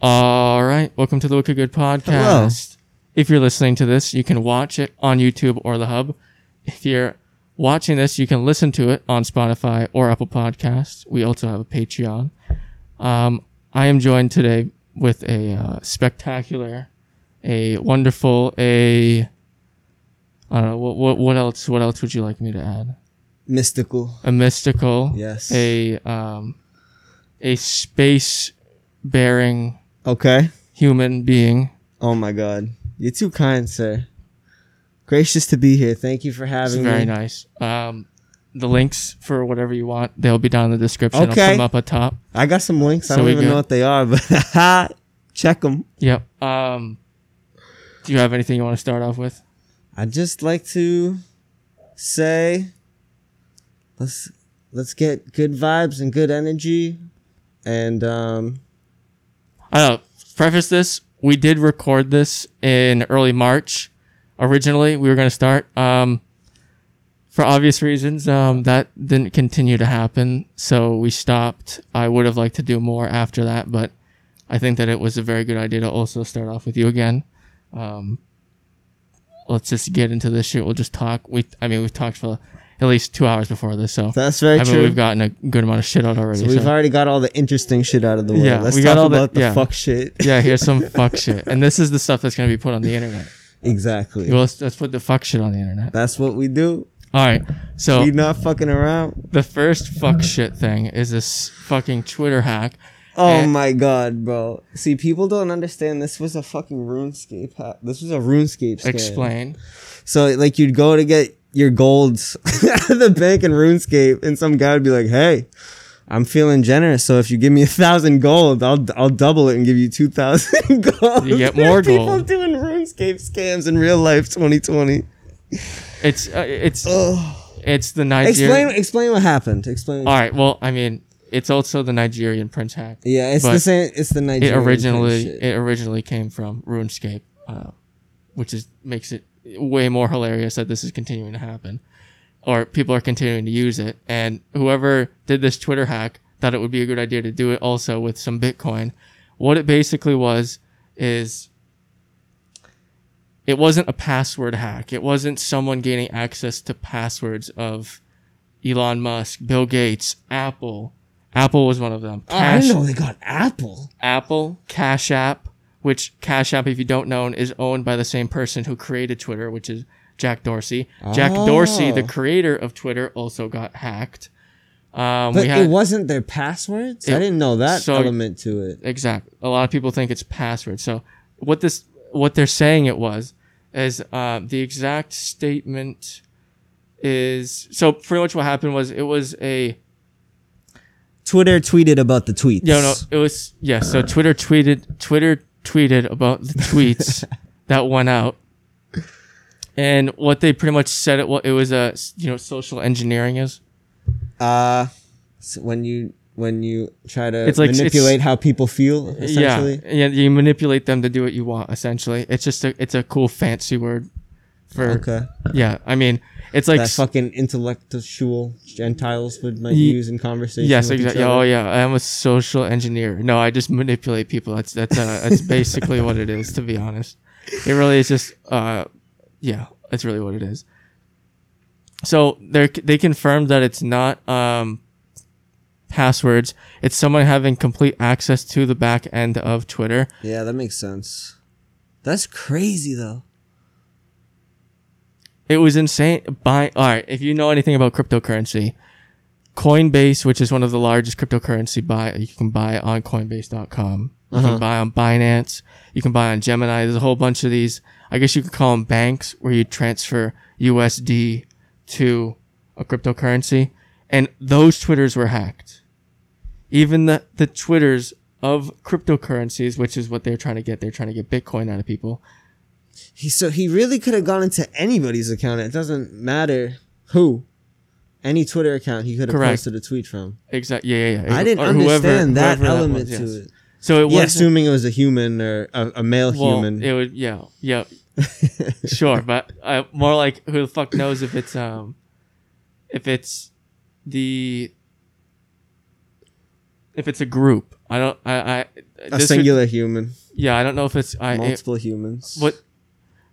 All right, welcome to the Wicked Good podcast. If you're listening to this, you can watch it on YouTube or the Hub. If you're watching this, you can listen to it on Spotify or Apple Podcasts. We also have a Patreon. Um, I am joined today with a uh, spectacular, a wonderful, a I don't know what, what what else what else would you like me to add? Mystical. A mystical, Yes. a um, a space bearing Okay. human being. Oh my God. You're too kind, sir. Gracious to be here. Thank you for having very me. Very nice. Um, the links for whatever you want, they'll be down in the description. I'll Okay. put them up at top. I got some links. I don't even good? know what they are, but check them. Yep. Um, do you have anything you want to start off with? I'd just like to say let's let's get good vibes and good energy and um I don't know. Preface this: we did record this in early March. Originally, we were going to start. Um, for obvious reasons, um, that didn't continue to happen, so we stopped. I would have liked to do more after that, but I think that it was a very good idea to also start off with you again. Um, let's just get into this shit. We'll just talk. We, I mean, we've talked for at least two hours before this, so that's very I true. we've gotten a good amount of shit out already. so we've so- already got all the interesting shit out of the way. Yeah, Let's we talk got all about the, yeah. fuck shit. yeah, here's some fuck shit, and this is the stuff that's gonna be put on the internet. Exactly. Well, let's, let's put the fuck shit on the internet. That's what we do. All right. So We not fucking around. the first fuck shit thing is this fucking Twitter hack. Oh And- my god, bro. See, people don't understand this was a fucking RuneScape hack. This was a RuneScape scam. Explain. So like you'd go to get your golds at the bank in RuneScape and some guy would be like, "Hey, I'm feeling generous, so if you give me a thousand gold, I'll I'll double it and give you two thousand gold." You get more people gold. doing RuneScape scams in real life, 2020. It's uh, it's it's the Explain Nigerian. explain what happened. Explain. All right. Well, I mean, it's also the Nigerian prince hack. yeah, it's the same. It's the It Nigerian originally shit. it originally came from RuneScape, uh, which is makes it way more hilarious that this is continuing to happen, or people are continuing to use it. And whoever did this Twitter hack thought it would be a good idea to do it also with some Bitcoin. What it basically was is it wasn't a password hack. It wasn't someone gaining access to passwords of Elon Musk, Bill Gates, Apple. Apple was one of them. Oh, I didn't know they got Apple. Apple, Cash App, which Cash App, if you don't know, is owned by the same person who created Twitter, which is Jack Dorsey. Jack Dorsey, the Oh. creator of Twitter, also got hacked. Um, But we had it wasn't their passwords. I didn't know that so- element to it. exactly. A lot of people think it's passwords. So what this, what they're saying it was, is uh, the exact statement is so pretty much what happened was it was a Twitter tweeted about the tweets. No, no, it was yeah. So Twitter tweeted Twitter tweeted about the tweets that went out, and what they pretty much said it was it was a you know social engineering is Uh, so when you when you try to It's like- manipulate it's- how people feel, essentially. yeah yeah you manipulate them to do what you want essentially. It's just a it's a cool fancy word for Okay. yeah. I mean it's like that fucking intellectual Gentiles would might use in conversation. yes exactly. Oh yeah, I'm a social engineer. No, I just manipulate people. That's that's uh, that's basically what it is. To be honest, it really is just uh yeah, that's really what it is. So they they confirmed that it's not um passwords. It's someone having complete access to the back end of Twitter. Yeah, that makes sense. That's crazy though. It was insane. Buy all right. If you know anything about cryptocurrency, Coinbase, which is one of the largest cryptocurrency buy, you can buy on Coinbase.com. You Uh-huh. can buy on Binance. You can buy on Gemini. There's a whole bunch of these. I guess you could call them banks where you transfer USD to a cryptocurrency, and those Twitters were hacked. Even the the Twitters of cryptocurrencies, which is what they're trying to get. They're trying to get Bitcoin out of people. He so he really could have gone into anybody's account. It doesn't matter who. Any Twitter account he could have Correct. posted a tweet from. Exactly. Yeah, yeah, yeah. I didn't Or whoever- understand that whoever element was, to it. So it Yeah, assuming it was a human or a, a male well, human. It would, yeah, yeah, sure, but uh, more like who the fuck knows if it's um, if it's the if it's a group. I don't. I. I A this would- singular human, yeah, I don't know if it's I. It, multiple humans. what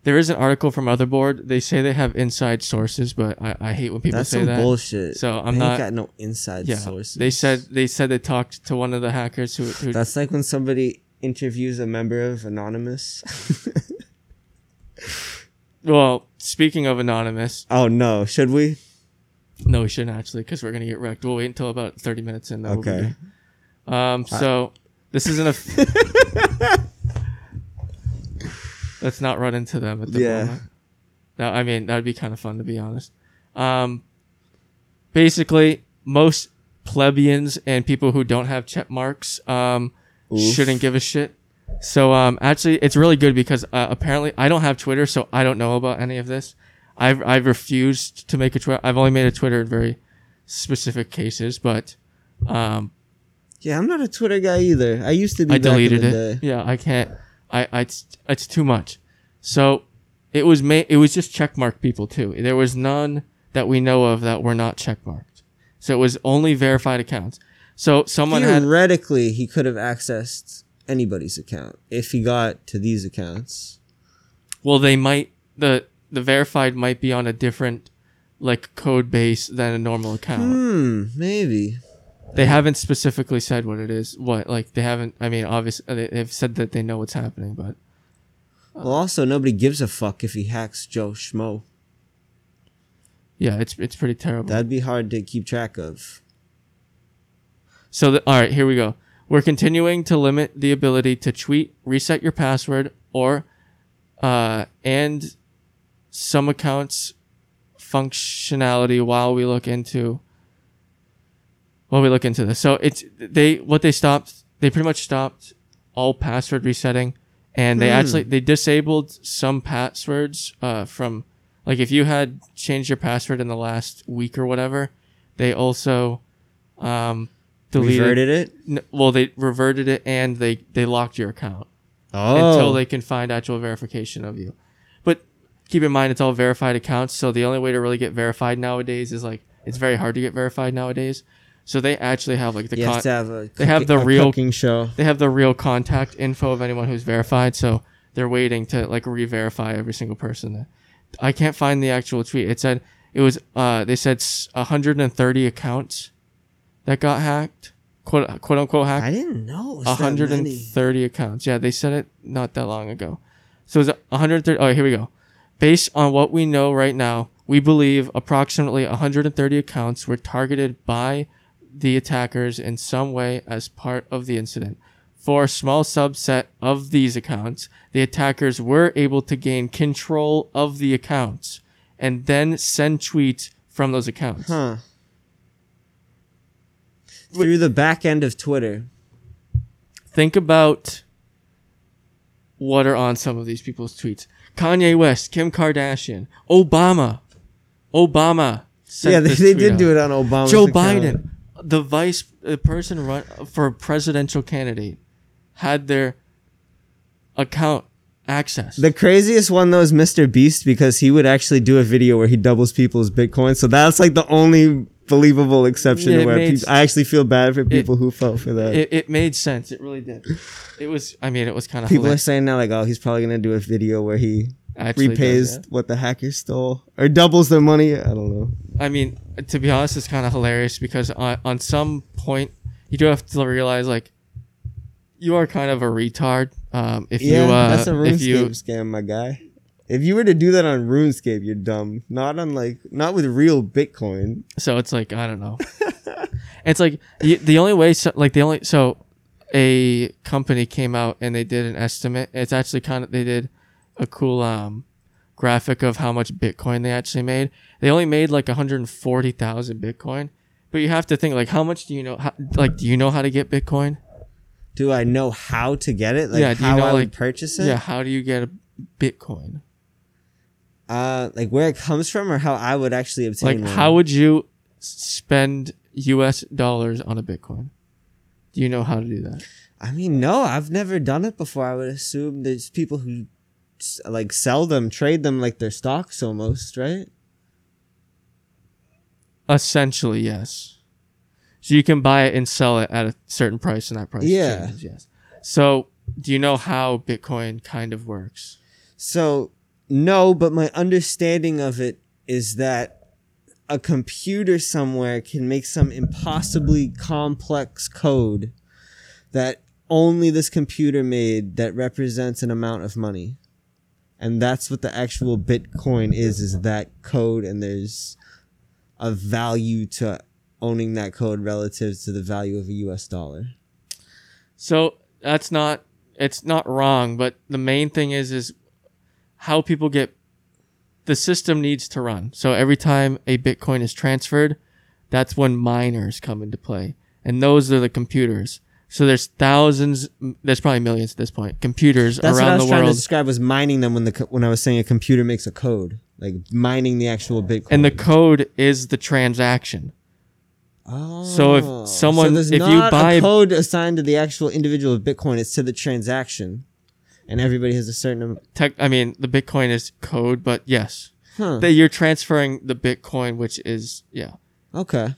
there is an article from Motherboard. They say they have inside sources, but I, I hate when people That's say some that. bullshit. So I'm They ain't not- got no inside Yeah, sources. they said they said they talked to one of the hackers who. who That's like when somebody interviews a member of Anonymous. well, speaking of anonymous, oh no, should we? no, we shouldn't actually because we're gonna get wrecked. We'll wait until about thirty minutes in. then we'll be Okay. good. Um. So this isn't a. Let's not run into them at the Yeah. moment. That, I mean, that'd be kind of fun to be honest. Um, basically, most plebeians and people who don't have check marks um, shouldn't give a shit. So um, actually, it's really good because uh, apparently I don't have Twitter, so I don't know about any of this. I've I've refused to make a Twitter. I've only made a Twitter in very specific cases, but um, Yeah, I'm not a Twitter guy either. I used to be. I deleted it. day. Yeah, I can't. I, I it's, it's too much. So it was ma- It was just checkmark people too. There was none that we know of that were not checkmarked. So it was only verified accounts. So someone had Theoretically, he could have accessed anybody's account if he got to these accounts. well, they might the the verified might be on a different like code base than a normal account. Hmm, maybe. They haven't specifically said what it is. What like they haven't. I mean, obviously they- they've said that they know what's happening, but Well, also nobody gives a fuck if he hacks Joe Schmo. yeah, it's it's pretty terrible. That'd be hard to keep track of. So, the, all right, here we go. We're continuing to limit the ability to tweet, reset your password, or uh, and some accounts functionality while we look into while we look into this. So it's they what they stopped. They pretty much stopped all password resetting, and they Hmm. actually they disabled some passwords uh, from like if you had changed your password in the last week or whatever, they also um, deleted. Reverted it. N- well, they reverted it and they they locked your account Oh, until they can find actual verification of you. But keep in mind, it's all verified accounts, so the only way to really get verified nowadays is like it's very hard to get verified nowadays. So they actually have like the you con- have to have a. they have the real- cooking show. they have the real contact info of anyone who's verified, so they're waiting to like re-verify every single person. I can't find the actual tweet. It said it was uh they said s- 130 accounts that got hacked, quote quote unquote hacked. I didn't know. It was that many. 130 accounts. Yeah, they said it not that long ago. So it's 130. Oh, here we go. Based on what we know right now, we believe approximately 130 accounts were targeted by the attackers in some way as part of the incident. For a small subset of these accounts, the attackers were able to gain control of the accounts and then send tweets from those accounts. Huh. Through the back end of Twitter. think about what are on some of these people's tweets. Kanye West, Kim Kardashian, Obama, Obama. sent yeah, they, this they did out. do it on Obama. Joe Biden, the vice, the person run for presidential candidate, had their account accessed. The craziest one though is Mr. Beast because he would actually do a video where he doubles people's Bitcoin. So that's like the only believable exception Yeah, where made peop- s- I actually feel bad for people who fell for that. it, it made sense. It really did. It was. I mean, it was kind of. people are saying now like, oh, he's probably gonna do a video where he repays what the hackers stole or doubles their money. I don't know. I mean, to be honest, it's kind of hilarious because on, on some point you do have to realize like you are kind of a retard. Um, if yeah, you uh, that's a if you RuneScape scam, my guy. If you were to do that on RuneScape, you're dumb. Not on like not with real Bitcoin. so it's like I don't know. it's like the, the only way so, like the only so a company came out and they did an estimate. It's actually kind of they did a cool um graphic of how much Bitcoin they actually made. They only made like 140,000 Bitcoin. But you have to think like how much do you know how, like do you know how to get Bitcoin? Do I know how to get it? Like Yeah, do you how know, I like- would purchase it? Yeah, how do you get a Bitcoin? Uh, like where it comes from, or how I would actually obtain Like, one. how would you spend U.S. dollars on a Bitcoin? Do you know how to do that? I mean, no, I've never done it before. I would assume there's people who like sell them, trade them like they're stocks almost, right? Essentially, yes. So you can buy it and sell it at a certain price, and that price Yeah. changes. Yes. So, do you know how Bitcoin kind of works? So, no, but my understanding of it is that a computer somewhere can make some impossibly complex code that only this computer made that represents an amount of money. And that's what the actual Bitcoin is, is that code and there's a value to owning that code relative to the value of a US dollar. So, that's not it's not wrong, but the main thing is is how people get the system needs to run. So every time a Bitcoin is transferred, that's when miners come into play. And those are the computers. So there's thousands, there's probably millions at this point, computers That's what I around was the trying to describe was mining them when the co- when I was saying a computer makes a code, like mining the actual Bitcoin. And the code is the transaction. Oh. So if someone- there's if you not buy- a code assigned to the actual individual of Bitcoin, it's to the transaction, and everybody has a certain. am- Tech, I mean, the Bitcoin is code, but yes, Huh. that you're transferring the Bitcoin, which is, yeah. Okay.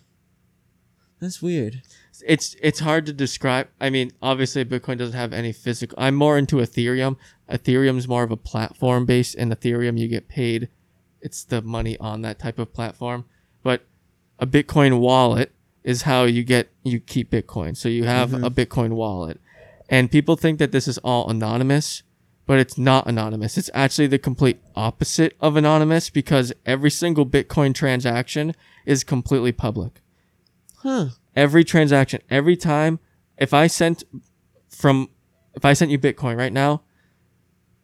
That's weird. It's it's hard to describe. I mean, obviously Bitcoin doesn't have any physical. I'm more into Ethereum. Ethereum's more of a platform based, and Ethereum you get paid. It's the money on that type of platform. But a Bitcoin wallet is how you get you keep Bitcoin. So you have mm-hmm. a Bitcoin wallet, and people think that this is all anonymous, but it's not anonymous. It's actually the complete opposite of anonymous because every single Bitcoin transaction is completely public Huh. Every transaction, every time, if I sent from, if I sent you Bitcoin right now,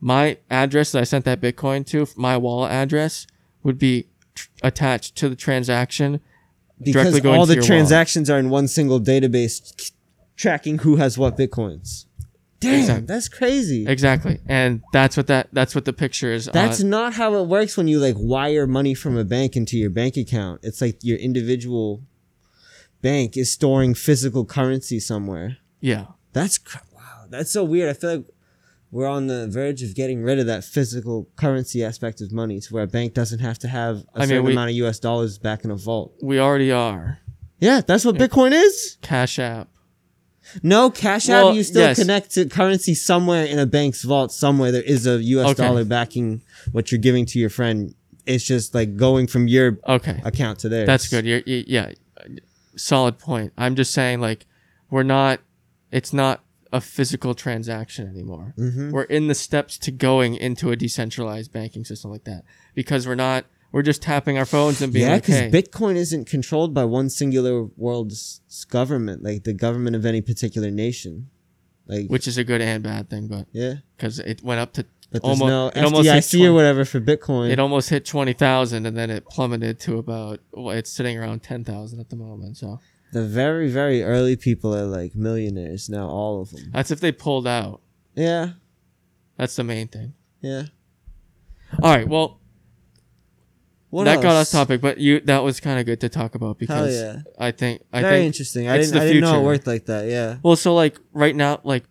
my address that I sent that Bitcoin to, my wallet address, would be tr- attached to the transaction. Because Directly going all the your wallet. transactions are in one single database, tracking who has what bitcoins. Damn, Exactly. that's crazy. Exactly, and that's what that that's what the picture is. That's on. not how it works when you like wire money from a bank into your bank account. It's like your individual bank is storing physical currency somewhere. yeah. That's cr- wow. That's so weird. I feel like we're on the verge of getting rid of that physical currency aspect of money, to where a bank doesn't have to have a I mean, certain we- amount of U.S. dollars back in a vault. We already are Yeah, that's what Bitcoin is. Cash App. No, Cash App, Well, you still yes. connect to currency somewhere in a bank's vault. Somewhere there is a U.S. Okay. dollar backing what you're giving to your friend. It's just like going from your Okay, account to theirs. That's good. You're, you, yeah, solid point. I'm just saying, like, we're not. It's not a physical transaction anymore. Mm-hmm. We're in the steps to going into a decentralized banking system like that because we're not. We're just tapping our phones and being Yeah, like, because "Hey, Bitcoin isn't controlled by one singular world's government, like the government of any particular nation. Like, which is a good and bad thing, but yeah, because it went up to but there's almost, no it almost hit FDIC 20 or whatever for Bitcoin. it almost hit twenty thousand, and then it plummeted to about. Well, it's sitting around ten thousand at the moment. So the very, very early people are like millionaires now, all of them. that's if they pulled out. Yeah, That's the main thing. yeah. All right. Well, What that got us topic, but you that was kind of good to talk about because yeah. I think I Very think interesting. I it's didn't, the I didn't know it worked like that. Yeah. well, so like right now, like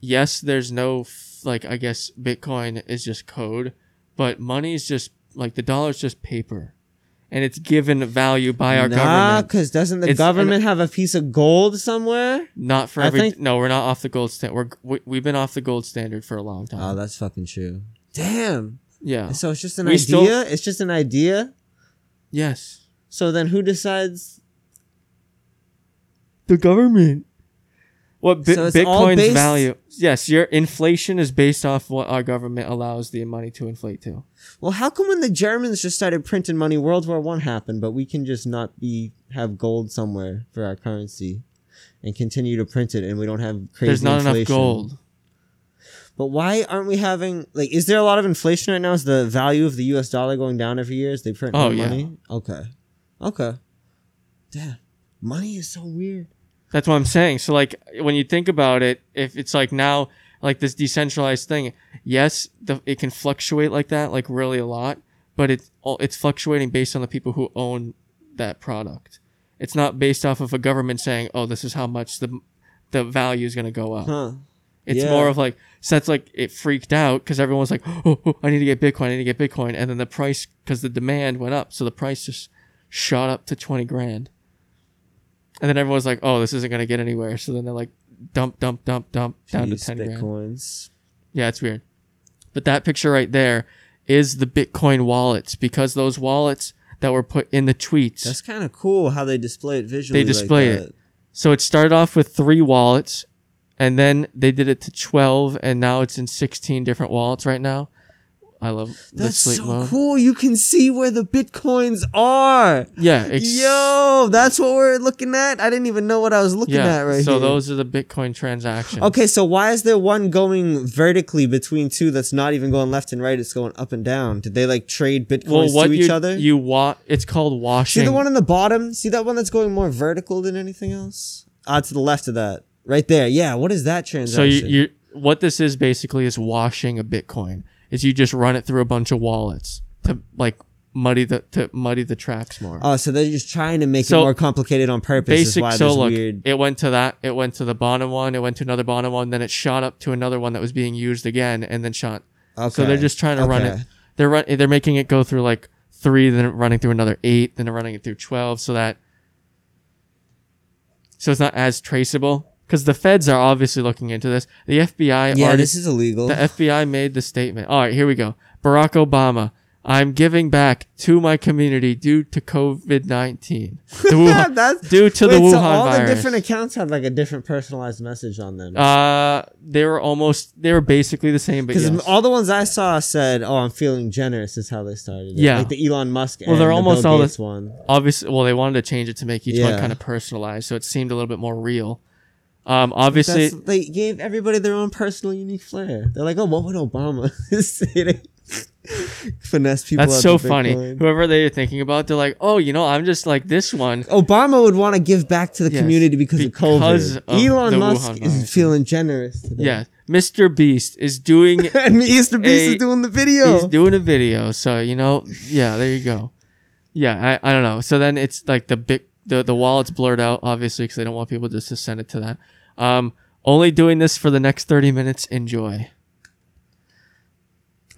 yes, there's no f- like I guess Bitcoin is just code, but money is just like the dollar is just paper, and it's given value by our nah, government. because doesn't the It's- government have a piece of gold somewhere? Not for I every. think- no, we're not off the gold standard. We're we, we've been off the gold standard for a long time. Oh, that's fucking true. Damn. yeah. So it's just an We idea. still- it's just an idea. Yes. So then, who decides? The government. What bi- So Bitcoin's based- value? Yes, your inflation is based off what our government allows the money to inflate to. Well, how come when the Germans just started printing money, World War One happened, but we can just not be have gold somewhere for our currency, and continue to print it, and we don't have crazy. There's not enough gold. But why aren't we having like? Is there a lot of inflation right now? Is the value of the U.S. dollar going down every year as they print Oh, more yeah. money? Okay, okay. Damn, money is so weird. That's what I'm saying. So like when you think about it, if it's like now like this decentralized thing, yes, the, it can fluctuate like that, like really a lot, but it's all it's fluctuating based on the people who own that product. It's not based off of a government saying, "Oh, this is how much the the value is going to go up." Huh? It's Yeah. more of like so that's like it freaked out because everyone was like, oh, oh, I need to get Bitcoin, I need to get Bitcoin, and then the price because the demand went up, so the price just shot up to twenty grand, and then everyone's like, oh, this isn't gonna get anywhere. So then they're like dump, dump, dump, dump down to ten grand. Yeah, it's weird. But that picture right there is the Bitcoin wallets because those wallets that were put in the tweets. That's kind of cool how they display it visually. They display like it. So it started off with three wallets, and then they did it to twelve, and now it's in sixteen different wallets right now. I love That's so mode. cool. You can see where the bitcoins are. Yeah, ex- Yo, that's what we're looking at. I didn't even know what I was looking yeah. at right so here. So those are the Bitcoin transactions. Okay, so why is there one going vertically between two that's not even going left and right? It's going up and down. Did they like trade bitcoins Well, to each other? you want? It's called washing. See the one on the bottom? See that one that's going more vertical than anything else? Ah, to the left of that. Right there. Yeah, what is that so transaction? you, you what this is basically is washing a Bitcoin. Is you just run it through a bunch of wallets to like muddy the to muddy the tracks more. Oh, so they're just trying to make So, it more complicated on purpose. is Basic. So look, weird. it went to that. It went to the bottom one. It went to another bottom one. Then it shot up to another one that was being used again, and then shot. Okay. So they're just trying to run it. They're run. They're making it go through like three, then running through another eight, then running it through twelve, so that so it's not as traceable. Because the feds are obviously looking into this. The FBI Yeah, already this is illegal. the FBI made the statement. All right, here we go. Barack Obama. I'm giving back to my community due to COVID nineteen. That's due to wait, the Wuhan so all virus. the different accounts had like a different personalized message on them. uh, they were almost they were basically the same, but Because yes. all the ones I saw said, "Oh, I'm feeling generous." Is how they started. It. Yeah. like the Elon Musk. Well, they're the almost Bill all this one. obviously, well, they wanted to change it to make each one kind of personalized, so it seemed a little bit more real. Um, obviously, That's, they gave everybody their own personal, unique flair. They're like, "Oh, what would Obama say finesse people?" that's so funny. Whoever they're thinking about, they're like, "Oh, you know, I'm just like this one." Obama would want to give back to the Yes, community because, because of of COVID. Elon Musk Wuhan is virus. feeling generous today. Yeah, Mr. Beast is doing and Mr. Beast A- is doing the video. he's doing a video so you know yeah there you go yeah i, I don't know so then it's like the big the, the wallet's blurred out obviously because they don't want people just to send it to that um only doing this for the next 30 minutes enjoy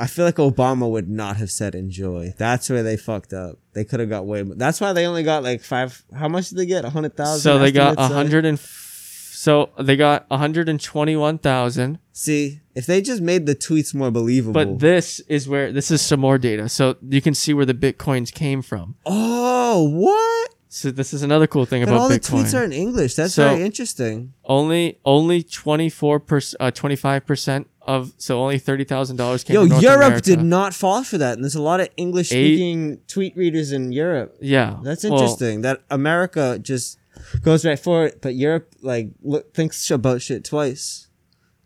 I feel like Obama would not have said enjoy. That's where they fucked up. They could have got way more. That's why they only got like five. How much did they get? A hundred thousand. so they got a hundred and so they got 121000 See, if they just made the tweets more believable. but this is where this is some more data so you can see where the bitcoins came from oh, what? So this is another cool thing But about all the tweets are in English. That's So- very interesting. only only 24 percent uh 25 percent of so only $30000 came Yo, from North Europe America. did not fall for that, and there's a lot of English speaking tweet readers in Europe. Yeah, That's Well, interesting. that America just goes right for it, but Europe like look, thinks about shit twice.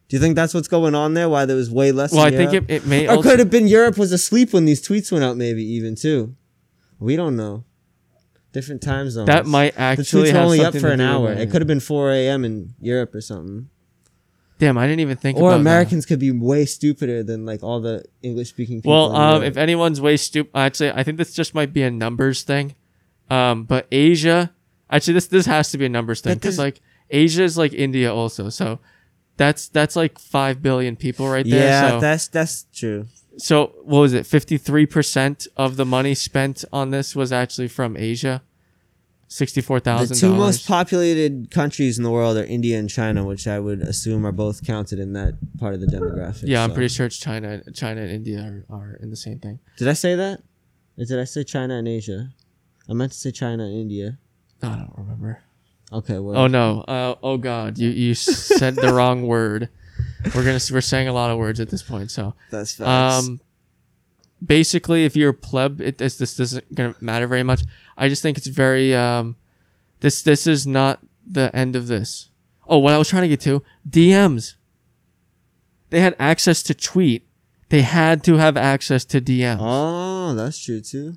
Do you think that's what's going on there? Why there was way less? well, I in think it, it may or also, could have been Europe was asleep when these tweets went out. Maybe even too. We don't know. Different time zones. that might the actually have only up for an hour. It could have been 4 a.m. in Europe or something. Damn, I didn't even think Or Americans could be way stupider than like all the English speaking people. Well, um, if anyone's way stupid, actually, I think this just might be a numbers thing. Um, but Asia, actually, this this has to be a numbers thing because like Asia is like India also, so that's that's like five billion people right there. yeah, so, that's that's true. so what was it? Fifty three percent of the money spent on this was actually from Asia. Sixty four The two most populated countries in the world are India and China, which I would assume are both counted in that part of the demographic. Yeah, I'm so. pretty sure it's China. China and India are, are in the same thing. Did I say that? Or did I say China and Asia? I meant to say China and India. I don't remember. Okay, well. Oh no! Uh, oh god! You you said the wrong word. We're gonna we're saying a lot of words at this point. So that's facts. um, basically, if you're a pleb, it this this doesn't gonna matter very much. I just think it's very um, this this is not the end of this. Oh, what I was trying to get to DMs. They had access to tweet. They had to have access to DMs. oh, that's true too.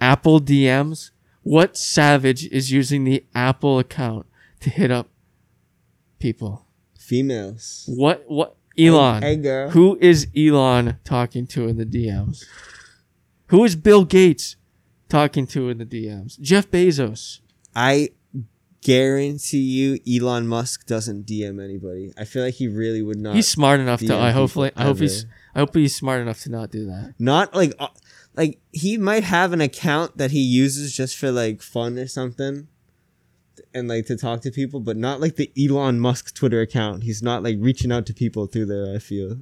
Apple DMs. What savage is using the Apple account to hit up people? Females. What what Elon? Hey, girl. Who is Elon talking to in the DMs? Who is Bill Gates talking to in the DMs? Jeff Bezos. I guarantee you, Elon Musk doesn't DM anybody. I feel like he really would not. he's smart enough to. I hopefully. I hope he's. I hope he's smart enough to not do that. not like uh, like he might have an account that he uses just for like fun or something and like to talk to people, but not like the Elon Musk Twitter account. He's not like reaching out to people through there. I feel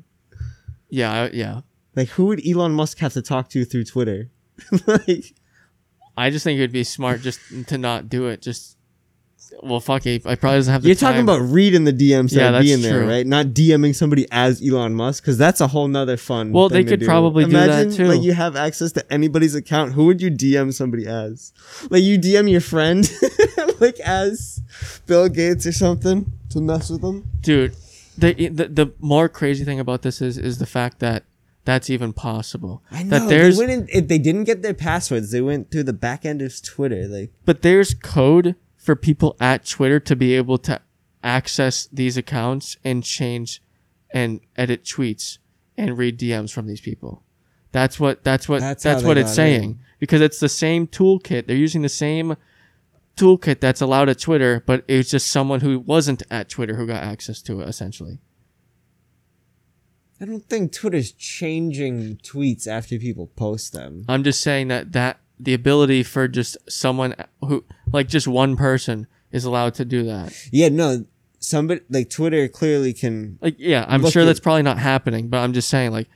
Yeah, yeah. like who would Elon Musk have to talk to through Twitter? like I just think it'd be smart just to not do it. Just well, fuck it. I probably doesn't have the you're talking about reading the DMs Yeah, that's being there, right? Not DMing somebody as Elon Musk because that's a whole nother fun. Well, they could probably do that, Imagine, too. Like you have access to anybody's account. Who would you DM somebody as? Like you DM your friend, like as Bill Gates or something to mess with them. dude. The, the the more crazy thing about this is is the fact that that's even possible. I know. that there's they if they didn't get their passwords, they went through the back end of Twitter. Like but there's code for people at Twitter to be able to access these accounts and change and edit tweets and read DMs from these people. That's what that's what That's that's, what it's saying in. because it's the same toolkit. They're using the same toolkit that's allowed at Twitter, but it's just someone who wasn't at Twitter who got access to it essentially. I don't think Twitter's changing tweets after people post them. I'm just saying that that the ability for just someone who like just one person is allowed to do that. Yeah, no. Somebody like Twitter clearly can. Like yeah, I'm sure at- that's probably not happening, but I'm just saying like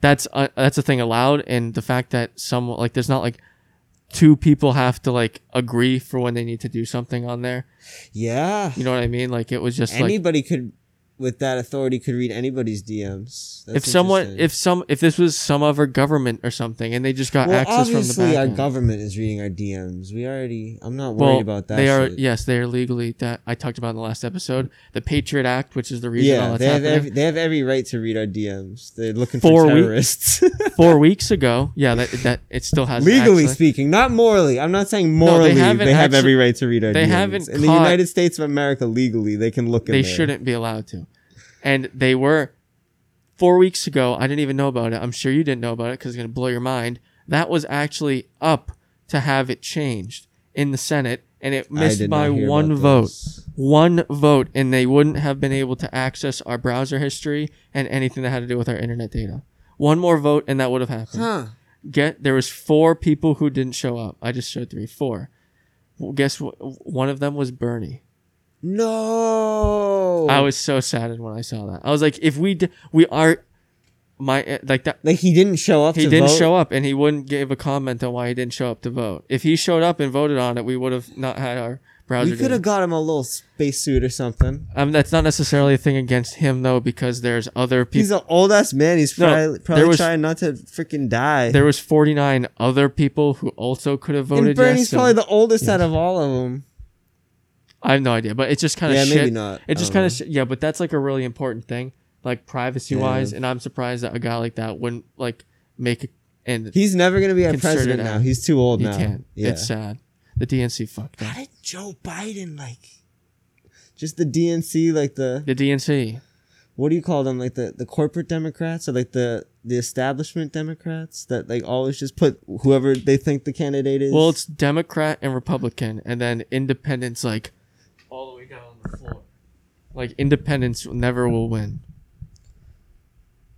that's uh, that's a thing allowed and the fact that some like there's not like two people have to like agree for when they need to do something on there. Yeah. You know what I mean? Like it was just like Anybody could, with that authority, could read anybody's DMs. That's if someone if some if this was some other government or something and they just got well, access from the obviously back our end. government is reading our DMs. We already. I'm not worried well, about that. they are shit. yes, they are legally that I talked about in the last episode. The Patriot Act, which is the reason all Yeah, they have, happening. every, they have every right to read our DMs. They're looking Four for week- terrorists. Four weeks ago, yeah, that that it still has Legally actually- speaking, not morally. I'm not saying they morally. they, haven't have actu- every right to read our they DMs. haven't In the United States of America, legally, they can look in they there. shouldn't be allowed to. And they were four weeks ago. I didn't even know about it. I'm sure you didn't know about it because it's gonna blow your mind. That was actually up to have it changed in the Senate, and it missed by one vote. this. One vote, and they wouldn't have been able to access our browser history and anything that had to do with our internet data. One more vote, and that would have happened. Huh. Get there was four people who didn't show up. I just showed three, four. Well, guess what? One of them was Bernie. No. I was so saddened when I saw that. I was like, if we d- we are my eh, like that. like he didn't show up. He didn't vote? show up, and he wouldn't give a comment on why he didn't show up to vote. If he showed up and voted on it, we would have not had our browser. We could have got him a little spacesuit or something. Um, that's not necessarily a thing against him though, because there's other people. He's an old ass man. He's No, probably, probably was- trying not to freaking die. There was 49 other people who also could have voted and Bernie's yes. probably the oldest out of all of them. I have no idea, but it's just kind of Yeah, shit. maybe not. It just kind of sh- yeah, but that's like a really important thing, like privacy wise, and I'm surprised that a guy like that wouldn't like make a, and He's never gonna be our Concerted president now. He's too old he now. can't. Yeah. It's sad. The DNC fucked up. How did Joe Biden like? Just the DNC, like the The DNC. what do you call them? Like the the corporate Democrats or like the the establishment Democrats that like always just put whoever they think the candidate is. Well, it's Democrat and Republican, and then independents like all the way down the floor. Like independence never will win.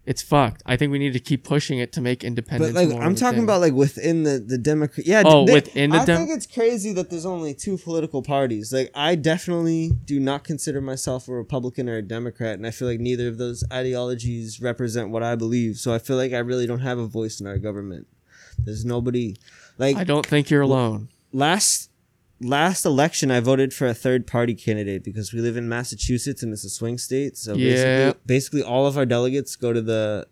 It's fucked. I think we need to keep pushing it to make independence. But like I'm talking about like within the the Democrat. Yeah. Oh, they- within the I Dem- think it's crazy that there's only two political parties. Like I definitely do not consider myself a Republican or a Democrat, and I feel like neither of those ideologies represent what I believe. So I feel like I really don't have a voice in our government. There's nobody. Like I don't think you're alone. last last election I voted for a third party candidate because we live in Massachusetts and it's a swing state. So Yeah. basically, basically all of our delegates go to the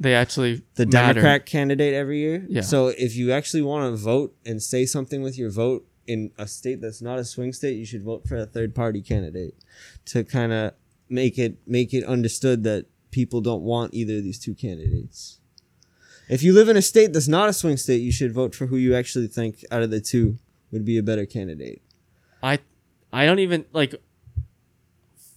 They actually the matter. Democrat candidate every year. Yeah. So if you actually want to vote and say something with your vote in a state that's not a swing state, you should vote for a third party candidate to kind of make it make it understood that people don't want either of these two candidates. If you live in a state that's not a swing state, you should vote for who you actually think out of the two would be a better candidate. I I don't even like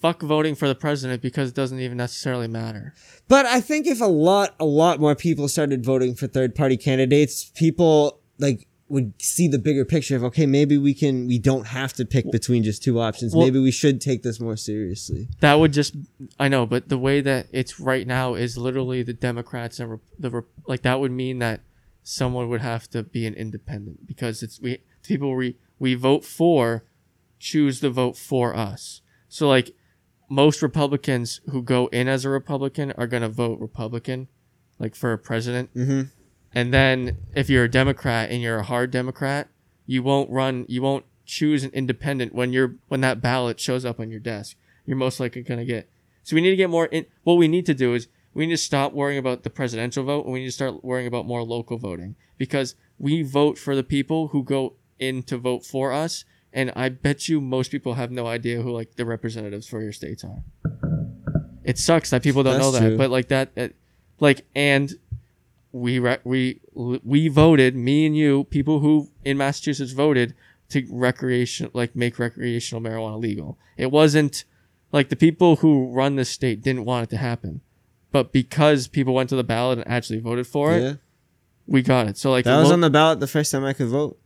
fuck voting for the president because it doesn't even necessarily matter. But I think if a lot, a lot more people started voting for third party candidates, people like would see the bigger picture of okay, maybe we can, we don't have to pick between just two options. Well- maybe we should take this more seriously. That would just I know, but the way that it's right now is literally the Democrats and the like that would mean that someone would have to be an independent because it's we people we we vote for choose the vote for us. So like most Republicans who go in as a Republican are going to vote Republican like for a president. Mm-hmm. And then if you're a Democrat and you're a hard Democrat, you won't run you won't choose an independent when you're when that ballot shows up on your desk. You're most likely going to get. So we need to get more in what we need to do is we need to stop worrying about the presidential vote and we need to start worrying about more local voting because we vote for the people who go in to vote for us and I bet you most people have no idea who like the representatives for your states are. It sucks that people don't know That's that, true. but like that, it, like and we re- we we voted me and you people who in Massachusetts voted to recreation like make recreational marijuana legal. It wasn't like the people who run the state didn't want it to happen, but because people went to the ballot and actually voted for it, Yeah. we got it. So like That was lo- on the ballot the first time I could vote.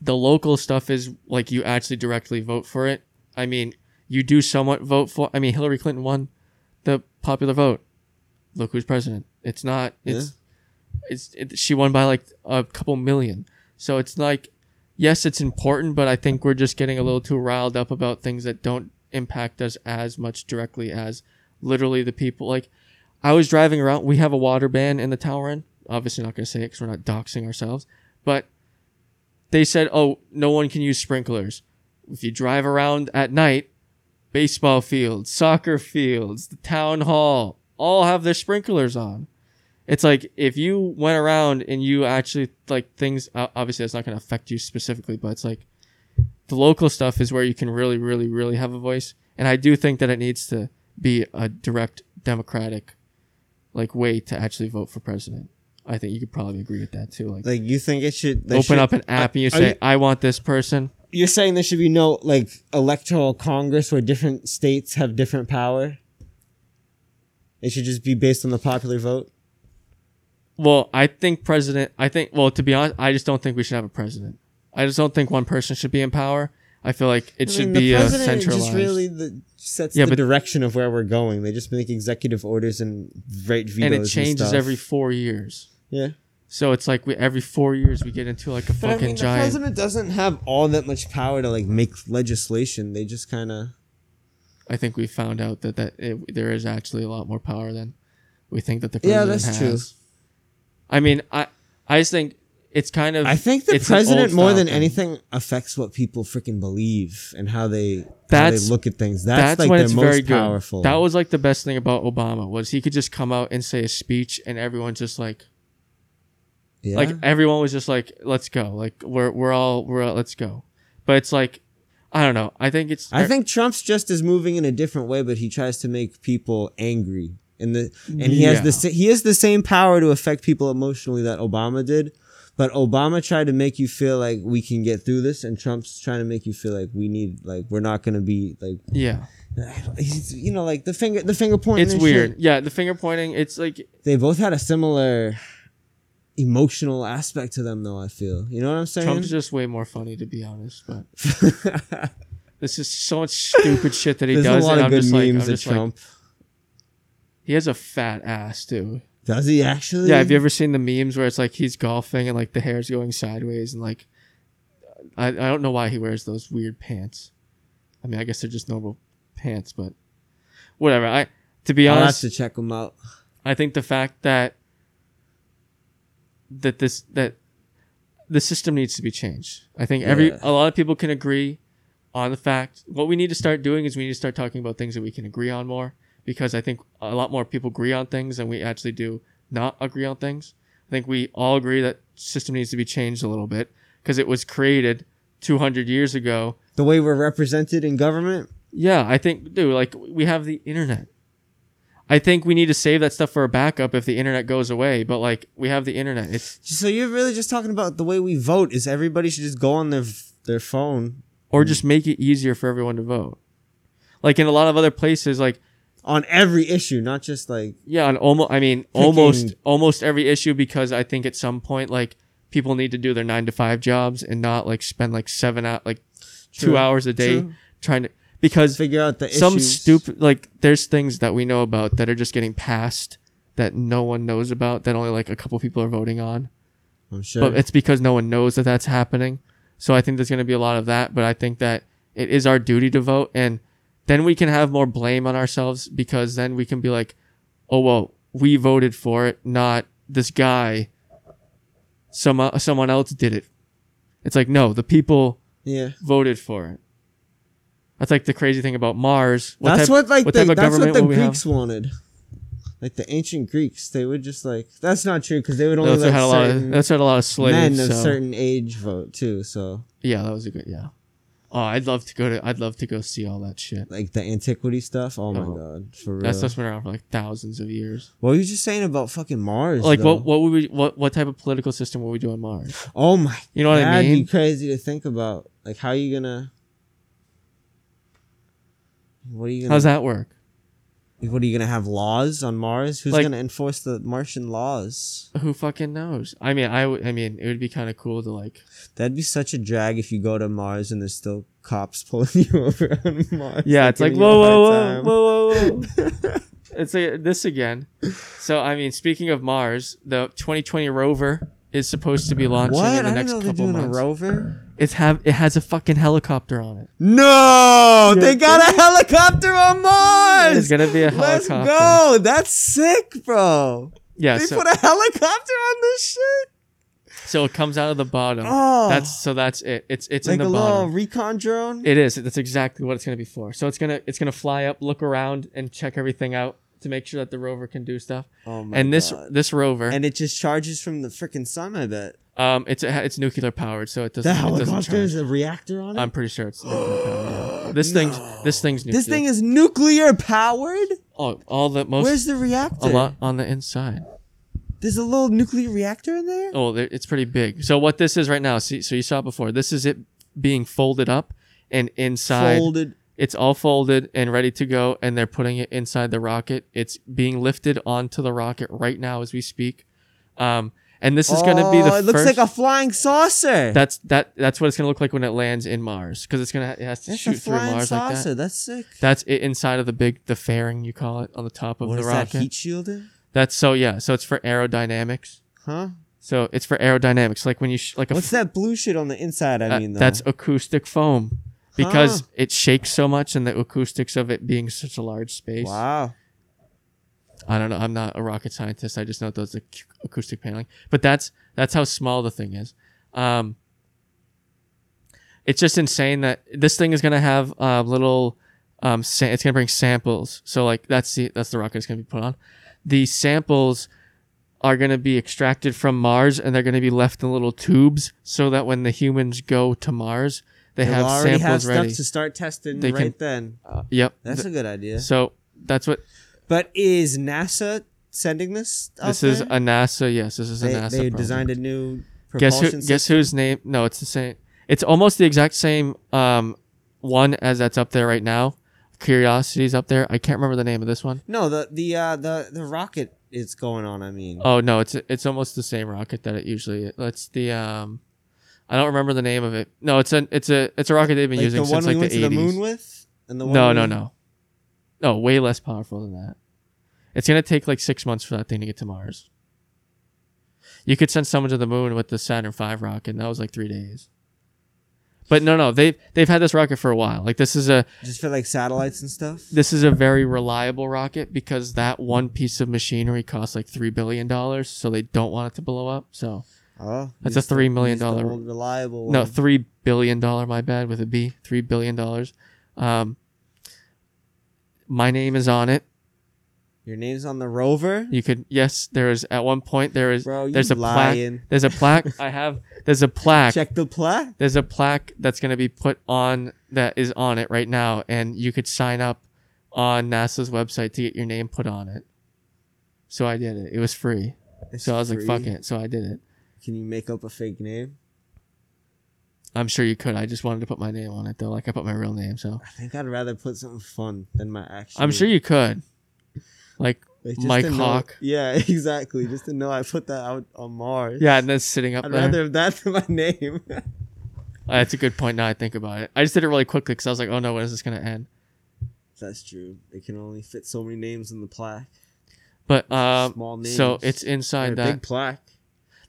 The local stuff is like you actually directly vote for it. I mean, you do somewhat vote for. I mean, Hillary Clinton won the popular vote. Look who's president. It's not. It's. It's. It, she won by like a couple million. So it's like, yes, it's important, but I think we're just getting a little too riled up about things that don't impact us as much directly as literally the people. Like, I was driving around. We have a water ban in the town we're in. Obviously, not gonna say it because we're not doxing ourselves, but they said, oh, no one can use sprinklers. If you drive around at night, baseball fields, soccer fields, the town hall, all have their sprinklers on. It's like if you went around and you actually like things. Obviously, that's not going to affect you specifically, but it's like the local stuff is where you can really, really, really have a voice. And I do think that it needs to be a direct democratic, like way to actually vote for president. I think you could probably agree with that too. Like Like you think it should they open should- up an app and you say, you- "I want this person." You're saying there should be no like electoral congress where different states have different power. It should just be based on the popular vote. Well, I think president. I think. Well, to be honest, I just don't think we should have a president. I just don't think one person should be in power. I feel like it I should mean, be the a president centralized. just really the, sets Yeah, the but- direction of where we're going. They just make executive orders and write vetoes and it changes stuff. every four years. Yeah. So it's like we every four years we get into like a But I fucking mean, the giant. president doesn't have all that much power to like make legislation. They just kind of I think we found out that that it, there is actually a lot more power than we think that the president is. Yeah, president that's has. true. I mean, I I just think it's kind of. I think the it's an president more old-style than thing. anything affects what people freaking believe and how they how That's- they look at things. That's, That's, like when their it's most very good. powerful. That was like the best thing about Obama was he could just come out and say a speech and everyone's just like yeah. like everyone was just like let's go like we're we're all we're all, let's go but it's like i don't know i think it's I think Trump's just is moving in a different way, but he tries to make people angry. And the and he has the he has the same power to affect people emotionally that Obama did. But Obama tried to make you feel like we can get through this, and Trump's trying to make you feel like we need like we're not gonna be like yeah he's, you know like the finger the finger pointing. it's weird shit. yeah the finger pointing it's like They both had a similar emotional aspect to them, though. I feel you know what I'm saying. trump's just way more funny to be honest but this is so much stupid shit that he There's does a lot of i'm good just like memes of just like Trump. he has a fat ass too Does he actually? yeah have you ever seen the memes where it's like he's golfing and like the hair's going sideways and like i, I don't know why he wears those weird pants i mean i guess they're just normal pants but whatever i to be I'll have honest to check him out. I think the fact that that this that the system needs to be changed. I think every Yeah. a lot of people can agree on the fact. What we need to start doing is we need to start talking about things that we can agree on more because I think a lot more people agree on things than we actually do not agree on things. I think we all agree that system needs to be changed a little bit because it was created 200 years ago. The way we're represented in government. Yeah, I think dude, like we have the internet. I think we need to save that stuff for a backup if the internet goes away. But like we have the internet. It's So you're really just talking about the way we vote? Is everybody should just go on their their phone or just make it easier for everyone to vote. Like in a lot of other places, like on every issue, not just like yeah, on almost I mean almost almost every issue because I think at some point like people need to do their nine to five jobs and not like spend like seven out like two hours a day true. trying to because figure out the some issues. stupid like there's things that we know about that are just getting passed that no one knows about that only like a couple people are voting on. I'm sure. but it's because no one knows that that's happening. So I think there's going to be a lot of that. But I think that it is our duty to vote, and then we can have more blame on ourselves because then we can be like, oh well, we voted for it, not this guy. Some uh, someone else did it. It's like no, the people Yeah. voted for it. That's like the crazy thing about Mars. that's type- what like what the, type of that's what the have? Greeks wanted. Like the ancient Greeks, they would just like that's not true because they would only that's let had a lot. Of, that's had a lot of slaves. men of so- certain age vote too. So Yeah, that was a good. Yeah. Oh, I'd love to go to. I'd love to go see all that shit. like the antiquity stuff. Oh my Oh. god, for real. That stuff's been around for like thousands of years. what were you just saying about fucking Mars? Like, though? what? What would we? What? What type of political system would we do on Mars? Oh my, You know what I mean? that'd be crazy to think about. Like, how you gonna? What are you gonna? How's that work? What are you gonna have laws on Mars? Who's Like- gonna enforce the Martian laws? Who fucking knows? I mean, I. I mean, it would be kind of cool to like. That'd be such a drag if you go to Mars and there's still cops pulling you over on Mars. Yeah, it's like giving you a whoa, whoa, time. whoa, whoa, whoa. it's like this again. So I mean, speaking of Mars, the 2020 rover is supposed to be launching What? in the I next didn't know they're couple doing months. a rover. It's have it has a fucking helicopter on it. No, they got a helicopter on Mars. There's gonna be a Let's helicopter. go. That's sick, bro. Yeah, they so, put a helicopter on this shit. so it comes out of the bottom. Oh, That's so that's it. It's it's like in a the little bottom. recon drone. It is. That's exactly what it's gonna be for. So it's gonna it's gonna fly up, look around, and check everything out to make sure that the rover can do stuff. oh my and this God. this rover, and it just charges from the freaking sun. I bet um, it's it's nuclear powered, so it doesn't. the it doesn't helicopter charge. is a reactor on it. I'm pretty sure it's nuclear powered. Yeah. This thing's this thing's nuclear. this thing is nuclear powered. oh, all the most Where's the reactor? a lot on the inside. There's a little nuclear reactor in there. Oh, there- it's pretty big. So what this is right now? See, so you saw it before. This is it being folded up, and inside Folded. It's all folded and ready to go, and they're putting it inside the rocket. It's being lifted onto the rocket right now as we speak. Um, and this is going to be the Oh, It looks first. like a flying saucer. that's that. That's what it's going to look like when it lands in Mars, because it's gonna it has to That's shoot a through flying Mars like saucer. that. That's sick. That's it inside of the big the fairing you call it on the top of What the is rocket. that? Heat shielding? That's so yeah. So it's for aerodynamics. Huh? So it's for aerodynamics, like when you sh- like a What's that blue shit on the inside? I mean, though? that's acoustic foam because Huh. it shakes so much and the acoustics of it being such a large space. wow. I don't know. I'm not a rocket scientist. I just know ac- acoustic paneling. But that's that's how small the thing is. Um, it's just insane that this thing is gonna have uh, little. Um, sa- it's gonna bring samples. So like that's the that's the rocket it's gonna be put on. The samples are gonna be extracted from Mars and they're gonna be left in little tubes so that when the humans go to Mars, they They'll have already samples have ready. stuff to start testing They right can- then. Uh, yep. That's Th- a good idea. so that's what But is NASA sending this? Out this is there? a NASA. Yes, this is a NASA. they program. designed a new guess propulsion who guess whose name no it's the same it's almost the exact same um one as that's up there right now curiosity's up there i can't remember the name of this one. No, the the uh, the the rocket is going on. I mean, Oh no it's it's almost the same rocket that it usually that's the um i don't remember the name of it. No it's a it's a it's a rocket they've been like using the one since we like went the to 80s the moon with, and the one no we- no no. No way less powerful than that. It's gonna take like six months for that thing to get to mars. You could send someone to the moon with the saturn v rocket and that was like three days. But no no they've they've had this rocket for a while. Like this is a just for like satellites and stuff. this is a very reliable rocket because that one piece of machinery costs like three billion dollars, so they don't want it to blow up. So Oh, That's a 3 the- million dollar- reliable. no, three billion dollar. My bad, with a B. Three billion dollars. Um, my name is on it. Your name's on the rover, You could yes. There is at one point there is bro. There's a plaque. lying. There's a plaque. I have there's a plaque. Check the plaque. There's a plaque that's gonna be put on that is on it right now, and you could sign up on NASA's website to get your name put on it. So I did it. It was free. It's So I was like, fuck it. So I did it. Can you make up a fake name? I'm sure you could. I just wanted to put my name on it though. Like I put my real name. So I think I'd rather put something fun than my actual. I'm sure you could. Like like, Mike know- Hawk. Yeah, exactly. Just to know I put that out on Mars. yeah, and then sitting up I'd there. rather have that than my name. Uh, that's a good point. Now I think about it. I just did it really quickly because I was like, oh no, when is this gonna end? That's true. It can only fit so many names in the plaque. But um, Small names. so it's inside that. big plaque.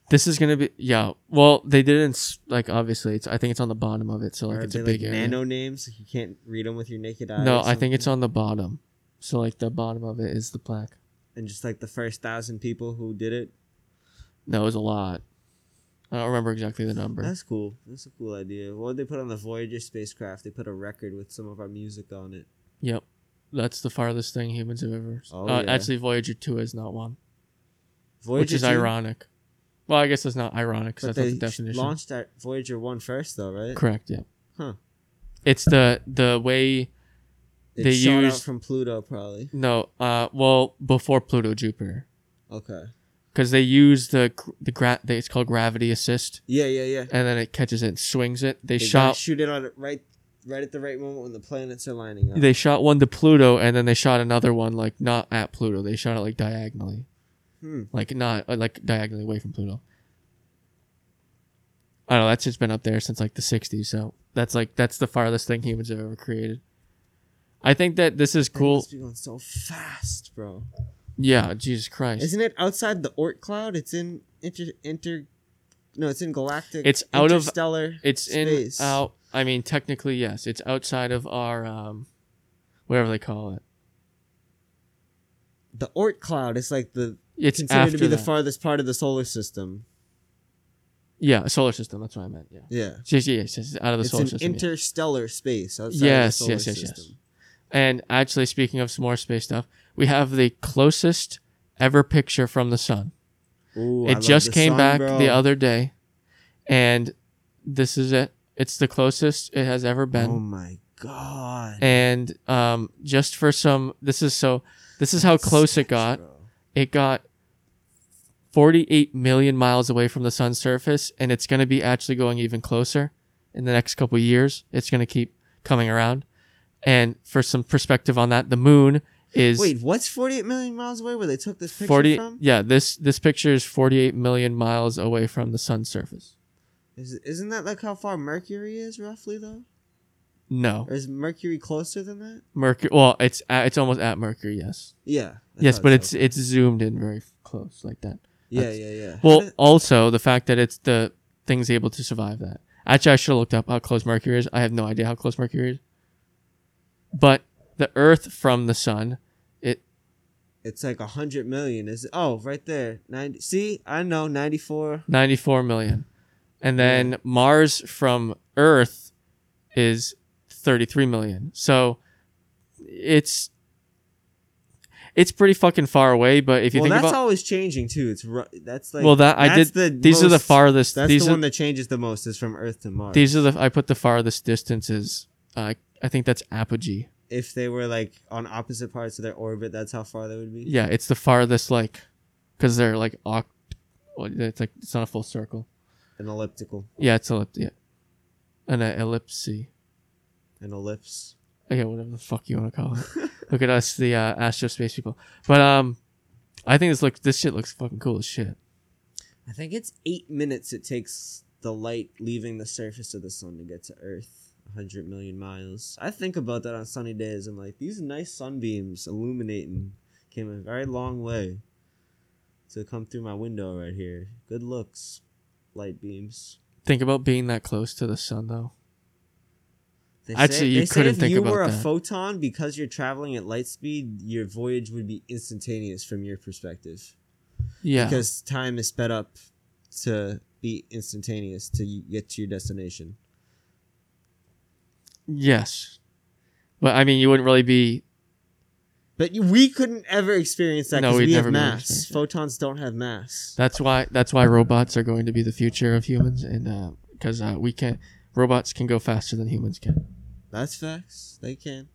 This is gonna be yeah. Well, they didn't like obviously. It's I think it's on the bottom of it, so like Are it's a big like area. nano names. You can't read them with your naked eye. no, or I think it's on the bottom. So like the bottom of it is the plaque. And just like the first thousand people who did it. No, it was a lot. I don't remember exactly the number. That's cool. That's a cool idea. What did they put on the Voyager spacecraft? They put a record with some of our music on it. Yep, that's the farthest thing humans have ever. Oh, uh, yeah. Actually, Voyager two is not one, Voyager which is 2? ironic. Well, I guess that's not ironic because that's not the definition. launched at Voyager one first, though, right? Correct. Yeah. Huh. It's the the way It They used- from Pluto, probably. no. Uh, well, before Pluto, Jupiter. Okay. because they use the the gra- they, it's called gravity assist, Yeah, yeah, yeah. and then it catches it and swings it. They, They shot shoot it on it right, right at the right moment when the planets are lining up. they shot one to Pluto, and then they shot another one like not at Pluto. They shot it like diagonally, Hmm. like not uh, like diagonally away from Pluto. I don't know. That's just been up there since like the '60s, so that's like that's the farthest thing humans have ever created. I think that this is cool. must be going so fast, bro. Yeah, Jesus Christ. Isn't it outside the Oort cloud? It's in inter inter. No, it's in galactic. It's out of- stellar. It's space. in out. I mean, technically, yes. It's outside of our um, whatever they call it. The Oort cloud is like the It's considered after to be the farthest part of the solar system. yeah, a solar system. That's what I meant. Yeah. Yeah, Yes, yes, yes, out of the it's solar in system. yeah. interstellar space outside Yes, of the solar yes, yes, yes. And actually, speaking of some more space stuff, we have the closest ever picture from the sun. Ooh, I it love just came sun, back bro. the other day, and this is it. It's the closest it has ever been. Oh my god! and um, just for some, this is so. This is how close it got. Bro. It got 48 million miles away from the sun's surface, and it's going to be actually going even closer in the next couple of years. It's going to keep coming around. And for some perspective on that, the moon is Wait, what's 48 million miles away where they took this picture 40 from? yeah this this picture is 48 million miles away from the sun's surface Is, isn't that like how far Mercury is roughly though? no Or is Mercury closer than that? mercury well it's at, it's almost at mercury yes Yeah. Yes but it's it's zoomed in very close like that yeah, that's- yeah, yeah. Well also the fact that it's the thing's able to survive that actually i should have looked up how close mercury is i have no idea how close mercury is but the earth from the sun it it's like a hundred million. Is it? Oh, right there. Ninety. See, I know. Ninety-four. 94 million and then mars from earth is 33 million so it's it's pretty fucking far away but if you think well, think that's about always changing too. It's ru- that's like well that i did The these are the farthest That's these the are one that changes the most. Is from Earth to Mars. these are the i put the farthest distances uh, i think that's apogee if they were like on opposite parts of their orbit, that's how far they would be. yeah it's the farthest like because they're like oct it's like it's not a full circle An elliptical, yeah it's ellip yeah an uh, ellipse an ellipse. Yeah whatever the fuck you want to call it look at us the uh, astrospace people but um i think this looks this shit looks fucking cool as shit I think it's eight minutes it takes the light leaving the surface of the sun to get to Earth. 100 million miles. I think about that on sunny days. I'm like, these nice sunbeams illuminating came a very long way to come through my window right here. Good looks, light beams. think about being that close to the sun though They Actually, you they say couldn't if think you about were a that. photon, because you're traveling at light speed, your voyage would be instantaneous from your perspective. yeah Because time is sped up to be instantaneous to get to your destination. yes but i mean you wouldn't really be But you- we couldn't ever experience that No, because we'd we have never be able to mass. Photons don't have mass. That's why that's why robots are going to be the future of humans, and because uh, we can robots can go faster than humans can, That's facts. They can.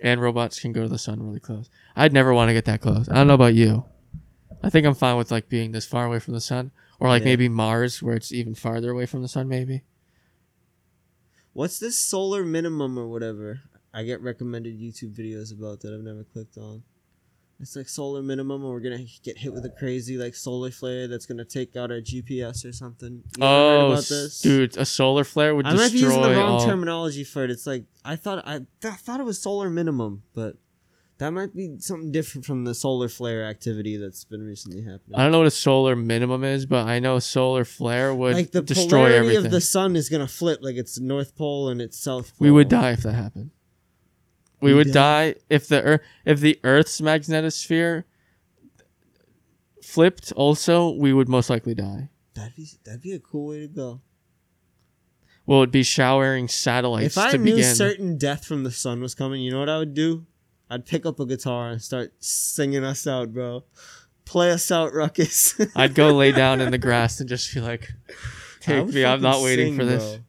and robots can go to the sun really close. I'd never want to get that close. I don't know about you. I think I'm fine with like being this far away from the sun, or like Yeah. maybe Mars, where it's even farther away from the sun. Maybe What's this solar minimum or whatever? I get recommended YouTube videos about that I've never clicked on. It's like solar minimum, and we're gonna get hit with a crazy like solar flare that's gonna take out our GPS or something. You oh, about this? dude, a solar flare would I might be using the wrong all. terminology for it. It's like I thought I, I thought it was solar minimum, but That might be something different from the solar flare activity that's been recently happening. I don't know what a solar minimum is, but I know a solar flare would like the destroy polarity everything. of the sun is gonna flip, like it's North Pole and it's South. Pole. we would die if that happened. We would die? die if the earth if the Earth's magnetosphere flipped. Also, we would most likely die. That'd be that'd be a cool way to go. Well, it'd be showering satellites if I knew begin. certain death from the sun was coming, you know what I would do? I'd pick up a guitar and start singing us out, bro. Play us out, Ruckus. I'd go lay down in the grass and just be like, "Take me! I'm not waiting sing, for this." bro.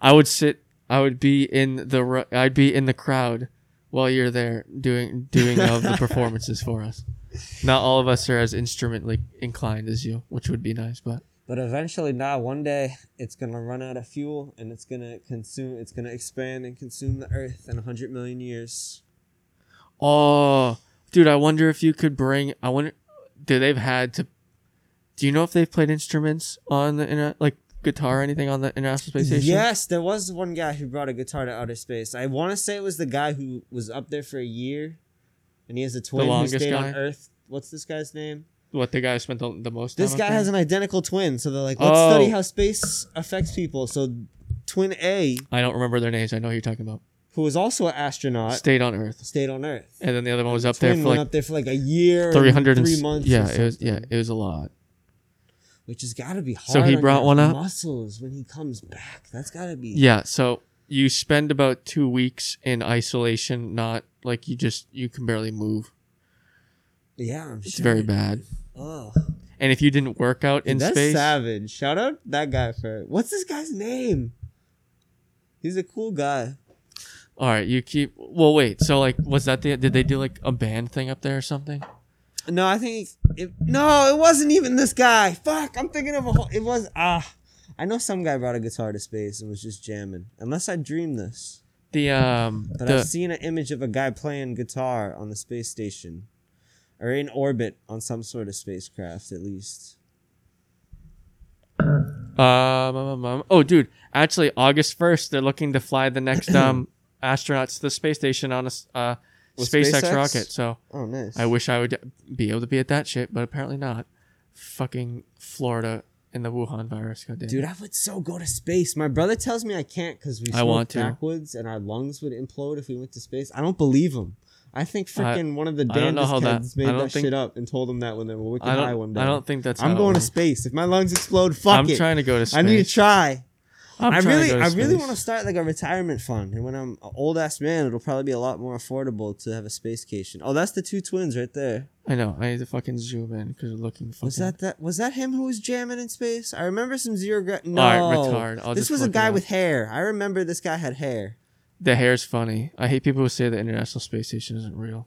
I would sit. I would be in the. I'd be in the crowd while you're there doing doing of the performances for us. Not all of us are as instrumentally inclined as you, which would be nice, but But eventually, nah, one day it's gonna run out of fuel and it's gonna consume. It's gonna expand and consume the Earth in a hundred million years. oh, dude, I wonder if you could bring. I wonder. Do they've had to? Do you know if they've played instruments on the internet, like guitar or anything on the International Space Station? Yes, there was one guy who brought a guitar to outer space. I want to say it was the guy who was up there for a year, and he has a twin who stayed guy? on Earth. What's this guy's name? What the guy who spent the, the most? Time This guy has an identical twin, so they're like, let's Oh. study how space affects people. So, twin A, I don't remember their names. I know who you're talking about. who was also an astronaut, Stayed on Earth, stayed on Earth. and then the other one was up there for went like up there for like a year, three hundred three months. Yeah, it was. Yeah, it was a lot. Which has got to be hard. So he brought your one up? Muscles when he comes back. That's got to be. Yeah, so you spend about two weeks in isolation, not like you just you can barely move. Yeah, I'm It's sure. very bad. Oh, And if you didn't work out in that's space, savage. Shout out that guy for what's this guy's name? He's a cool guy. all right, you keep. Well, wait. So like, was that the? Did they do like a band thing up there or something? No, I think it, no, it wasn't even this guy. Fuck, I'm thinking of a whole. It was ah, I know some guy brought a guitar to space and was just jamming. Unless I dreamed this, The um but the I've seen an image of a guy playing guitar on the space station, or in orbit on some sort of spacecraft at least. um, um, um, oh dude, actually August first they're looking to fly the next um astronauts to the space station on a uh SpaceX, SpaceX? rocket. So Oh, nice. I wish I would be able to be at that shit, but apparently not. Fucking Florida and the Wuhan virus. God damn. Dude, I would so go to space. My brother tells me I can't because we smoke want to. backwoods and our lungs would implode if we went to space. I don't believe him. I think freaking one of the damnedest how that- kids made that think- shit up and told him that when they were wicked high one day. I don't think that's. I'm going to space. If my lungs explode, fuck I'm it. trying to go to space. I need to try. I'm I really, I really want to start like a retirement fund, and when I'm an old ass man, it'll probably be a lot more affordable to have a space station. Oh, that's the two twins right there. I know. I need to fucking zoom in because we're looking. Fucking, Was that that? Was that him who was jamming in space? I remember some zero. Gra- no, All right, retard. This was a guy with hair. I remember this guy had hair. the hair's funny? I hate people who say the International Space Station isn't real.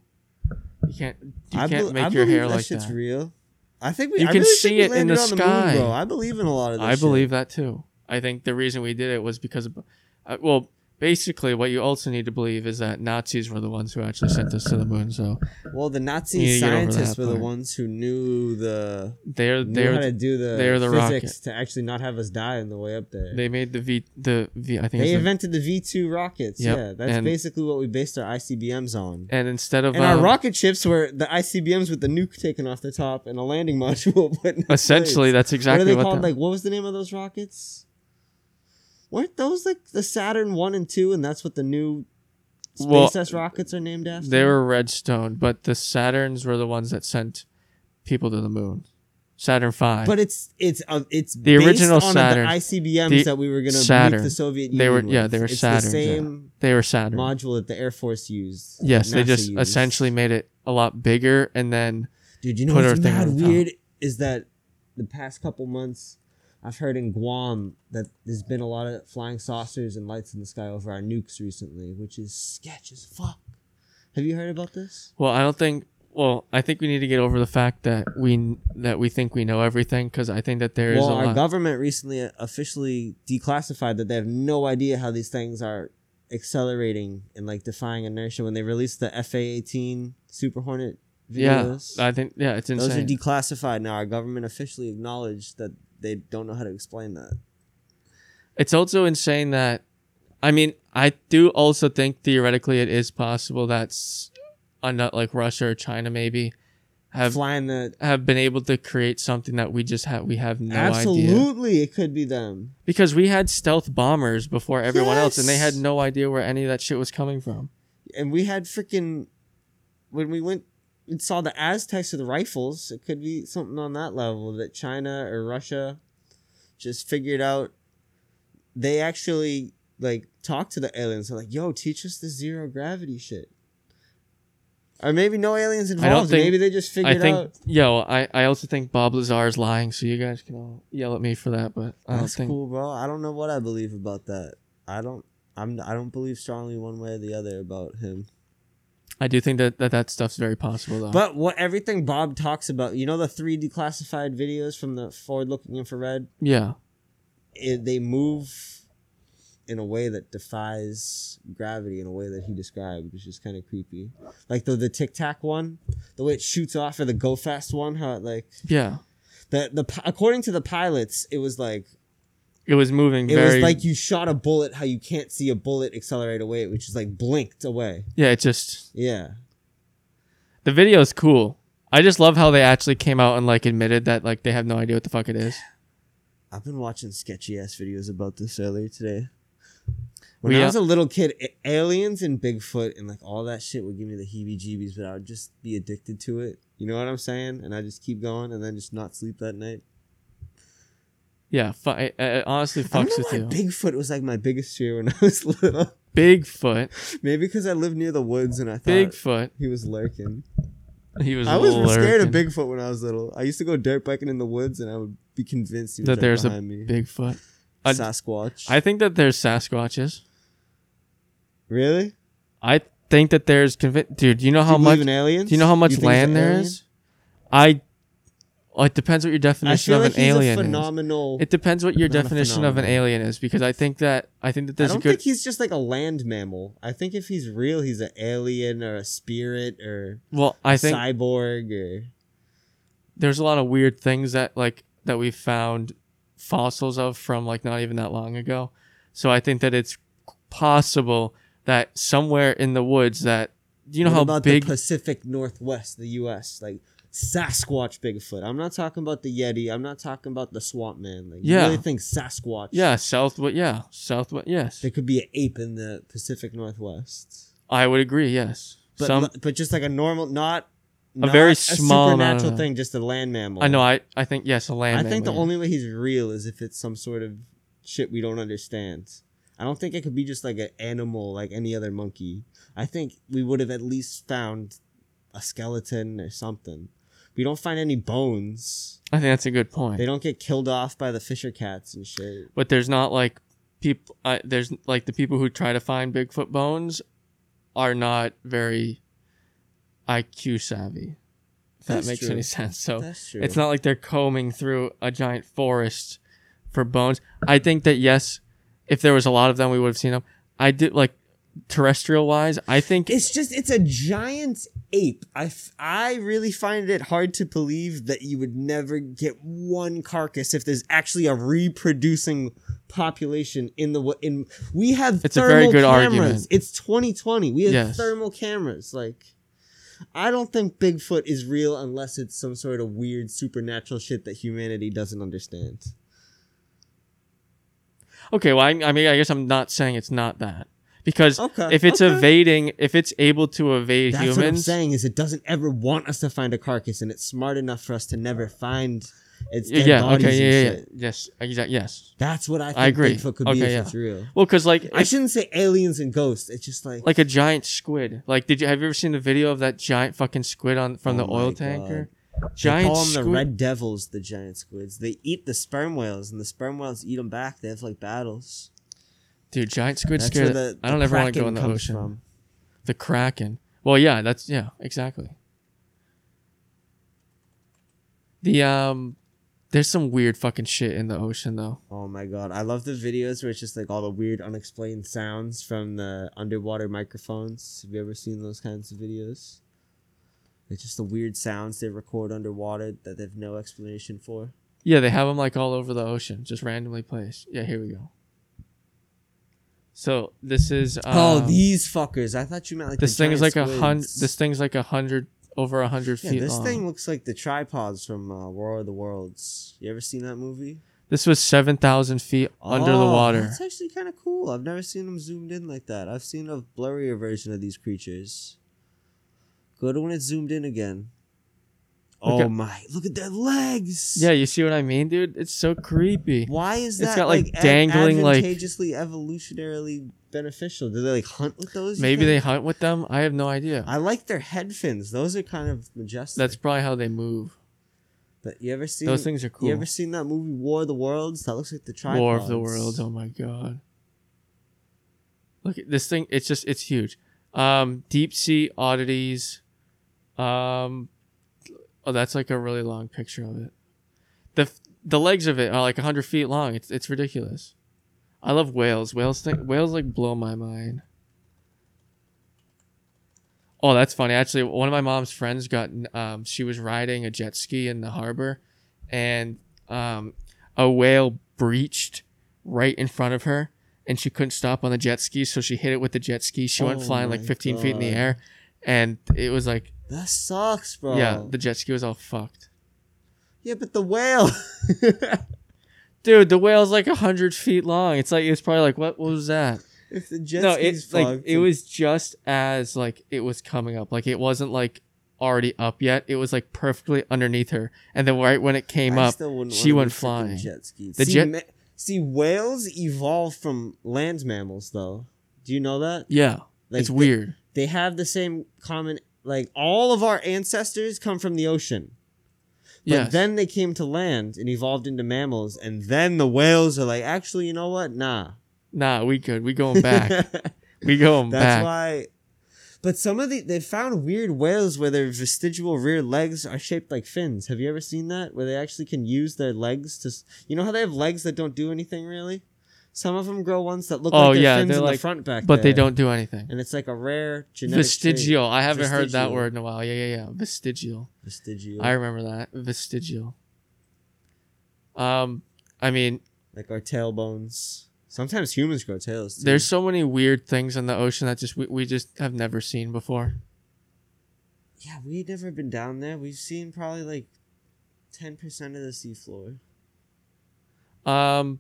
You can't. You I can't bel- make I your believe hair that like shit's that. real. I think we. You I can really see it in the sky. moon. I believe in a lot of this. I shit. believe that too. I think the reason we did it was because of, uh, well, basically, what you also need to believe is that Nazis were the ones who actually sent us to the moon. So Well, the Nazi You need to get over scientists were the ones who knew the they're knew how to do the they're the physics rocket. to actually not have us die on the way up there. they made the V the V. I think They invented the V two rockets. Yep, Yeah, that's and- basically what we based our ICBMs on. and instead of And our um, rocket ships were the ICBMs with the nuke taken off the top and a landing module. in essentially place. that's what are exactly they what, called? Like, what was the name of those rockets? Weren't those like the Saturn one and two, and that's what the new Well, SpaceX rockets are named after? they were Redstone, but the Saturns were the ones that sent people to the moon. Saturn Five. But it's it's uh, it's The based original on Saturn. the ICBMs The that we were gonna Saturn. nuke the Soviet Union. They were- with. yeah, they were it's Saturns, The yeah. same they were Saturn. module that the Air Force used. yes, they just used. essentially made it a lot bigger, and then Dude, you know what's mad weird is that the past couple months, I've heard in Guam that there's been a lot of flying saucers and lights in the sky over our nukes recently, which is sketch as fuck. Have you heard about this? Well, I don't think. Well, I think we need to get over the fact that we that we think we know everything because I think that there is well, our lot. government recently officially declassified that they have no idea how these things are accelerating and like defying inertia when they released the FA-18 Super Hornet videos. yeah. I think yeah, it's insane. Those are declassified now. Our government officially acknowledged that they don't know how to explain that. it's also insane that, I mean, I do also think theoretically it is possible that a nut like Russia or China maybe have flying the have been able to create something that we just have we have no idea absolutely it could be them. because we had stealth bombers before everyone else and they had no idea where any of that shit was coming from. And we had freaking when we went and saw the Aztecs with the rifles. It could be something on that level that China or Russia just figured out. They actually like talked to the aliens. They're like, "Yo, teach us the zero gravity shit." Or maybe no aliens I involved. think maybe they just I figured think out. yo, I, I also think Bob Lazar is lying, so you guys can all yell at me for that, but I don't That's think cool, bro. I don't know what I believe about that. I don't. I'm. I don't believe strongly one way or the other about him. I do think that, that that stuff's very possible though. But what everything Bob talks about, you know, the three declassified videos from the forward-looking infrared, yeah. it, they move in a way that defies gravity in a way that he described, which is kind of creepy. Like the the Tic Tac one, the way it shoots off, or the Go Fast one, how it like Yeah. the the according to the pilots, it was like It was moving it very was like you shot a bullet, how you can't see a bullet accelerate away, which is like blinked away. Yeah, it just Yeah. the video is cool. I just love how they actually came out and like admitted that like they have no idea what the fuck it is. I've been watching sketchy ass videos about this earlier today. When We, I was a little kid, aliens and Bigfoot and like all that shit would give me the heebie jeebies, but I would just be addicted to it. You know what I'm saying? And I just keep going and then just not sleep that night. Yeah, fu- honestly I don't fucks with you. Bigfoot was like my biggest fear when I was little. Bigfoot, Maybe because I lived near the woods and I thought Bigfoot. he was lurking. He was. I was scared of. Bigfoot when I was little. I used to go dirt biking in the woods and I would be convinced he was that right there's a behind me. Bigfoot. a- Sasquatch. I think that there's Sasquatches. really? I think that there's convi- dude. You know Do how you much? believe in aliens? Do you know how much land an there is? I. Well, it depends what your I definition of like an alien a is. phenomenal. It depends what your definition of an alien is because I think that I think that there's a don't good. think he's just like a land mammal. I think if he's real, he's an alien or a spirit or well, I a think cyborg or there's a lot of weird things that like that we found fossils of from like not even that long ago. So I think that it's possible that somewhere in the woods that do you know what how about big the Pacific Northwest, the U.S. like Sasquatch Bigfoot. I'm not talking about the Yeti. I'm not talking about the Swamp Man. Like, Yeah. you really think Sasquatch? yeah southwest yeah southwest yes there could be an ape in the Pacific Northwest, I would agree yes but some but just like a normal, not not very small amount supernatural thing, just a land mammal. I know I I think yes a land mammal. I think the yeah. only way he's real is if it's some sort of shit we don't understand. I don't think it could be just like an animal like any other monkey. I think we would have at least found a skeleton or something. We don't find any bones. I think that's a good point. They don't get killed off by the fisher cats and shit. but there's not like people uh, there's like the people who try to find bigfoot bones are not very iq savvy if that makes true. any sense so That's it's not like they're combing through a giant forest for bones i think that yes if there was a lot of them we would have seen them i did like terrestrial wise i think It's just it's a giant ape. I, f- I really find it hard to believe that you would never get one carcass if there's actually a reproducing population in the in we have It's a thermal very good cameras. argument. It's 2020. We have Yes. thermal cameras like I don't think Bigfoot is real unless it's some sort of weird supernatural shit that humanity doesn't understand. okay well I, I mean i guess i'm not saying it's not that because Okay, if it's okay. evading if it's able to evade That's what I'm humans saying is it doesn't ever want us to find a carcass and it's smart enough for us to never find its dead yeah bodies okay and yeah, yeah, yeah yes exactly yes That's what I think I agree. Bigfoot could be Okay, if yeah. it's real. well because like I if- shouldn't say aliens and ghosts. It's just like like a giant squid. Like, did you have you ever seen the video of that giant fucking squid on from Oh the oil tanker? they Giant call them squid. the red devils, the giant squids. They eat the sperm whales, and the sperm whales eat them back. They have like battles. Dude, giant squid That's scare. where the- I don't the ever want to go kraken in the comes ocean. From. The kraken. Well, yeah, that's yeah, exactly. The um, there's some weird fucking shit in the ocean though. Oh my god, I love the videos where it's just like all the weird, unexplained sounds from the underwater microphones. Have you ever seen those kinds of videos? It's just the weird sounds they record underwater that they've no explanation for. Yeah, they have them like all over the ocean, just randomly placed. Yeah, here we go. So this is um, oh, these fuckers! I thought you meant like this thing is like giant a hundred. This thing's like a hundred over a hundred Yeah, feet this long. thing looks like the tripods from uh, War of the Worlds. You ever seen that movie? This was seven thousand feet under the Oh, water. That's actually kind of cool. I've never seen them zoomed in like that. I've seen a blurrier version of these creatures. Go to when it's zoomed in again. Oh at- my! Look at their legs. Yeah, you see what I mean, dude? It's so creepy. Why is It's that got, like, ad- dangling, like- advantageously evolutionarily beneficial? Do they like hunt with those? Maybe they hunt with them. I have no idea. I like their head fins. Those are kind of majestic. That's probably how they move. But you ever seen Those things are cool. You ever seen that movie War of the Worlds? That looks like the tripods. War of the Worlds. Oh my god. Look at this thing. It's just it's huge. Um, deep sea oddities. Um, oh, that's like a really long picture of it. the The legs of it are like hundred feet long. It's it's ridiculous. I love whales. Whales think whales like blow my mind. Oh, that's funny. Actually, one of my mom's friends got um she was riding a jet ski in the harbor and um a whale breached right in front of her and she couldn't stop on the jet ski so she hit it with the jet ski. She went Oh flying like my 15 feet in the air and it was like That sucks, bro. yeah, the jet ski was all fucked. yeah, but the whale. Dude, the whale's like 100 feet long. It's like it's probably like what, what was that? if the jet no, ski's it's like it was just as like it was coming up. Like it wasn't like already up yet. It was like perfectly underneath her. And then right when it came I up, she went flying. Jet ski. The see, jet- ma- see, whales evolved from land mammals, though. Do you know that? yeah, Like it's they- weird. They have the same common. Like all of our ancestors come from the ocean. But Yeah. then they came to land and evolved into mammals, and then the whales are like, actually, you know what? Nah. Nah, we good. We going back. we going That's back. That's why. But some of the they found weird whales where their vestigial rear legs are shaped like fins. Have you ever seen that? Where they actually can use their legs to. You know how they have legs that don't do anything really. Some of them grow ones that look Oh, like they're yeah, fins they're in like- the front back, but they don't do anything. And it's like a rare genetic trait. Vestigial. I haven't heard that word in a while. Yeah, yeah, yeah. Vestigial. Vestigial. I remember that. Vestigial. Um, I mean, like our tailbones. Sometimes humans grow tails. Too. there's so many weird things in the ocean that just we, we just have never seen before. yeah, we've never been down there. We've seen probably like ten percent of the seafloor. Um,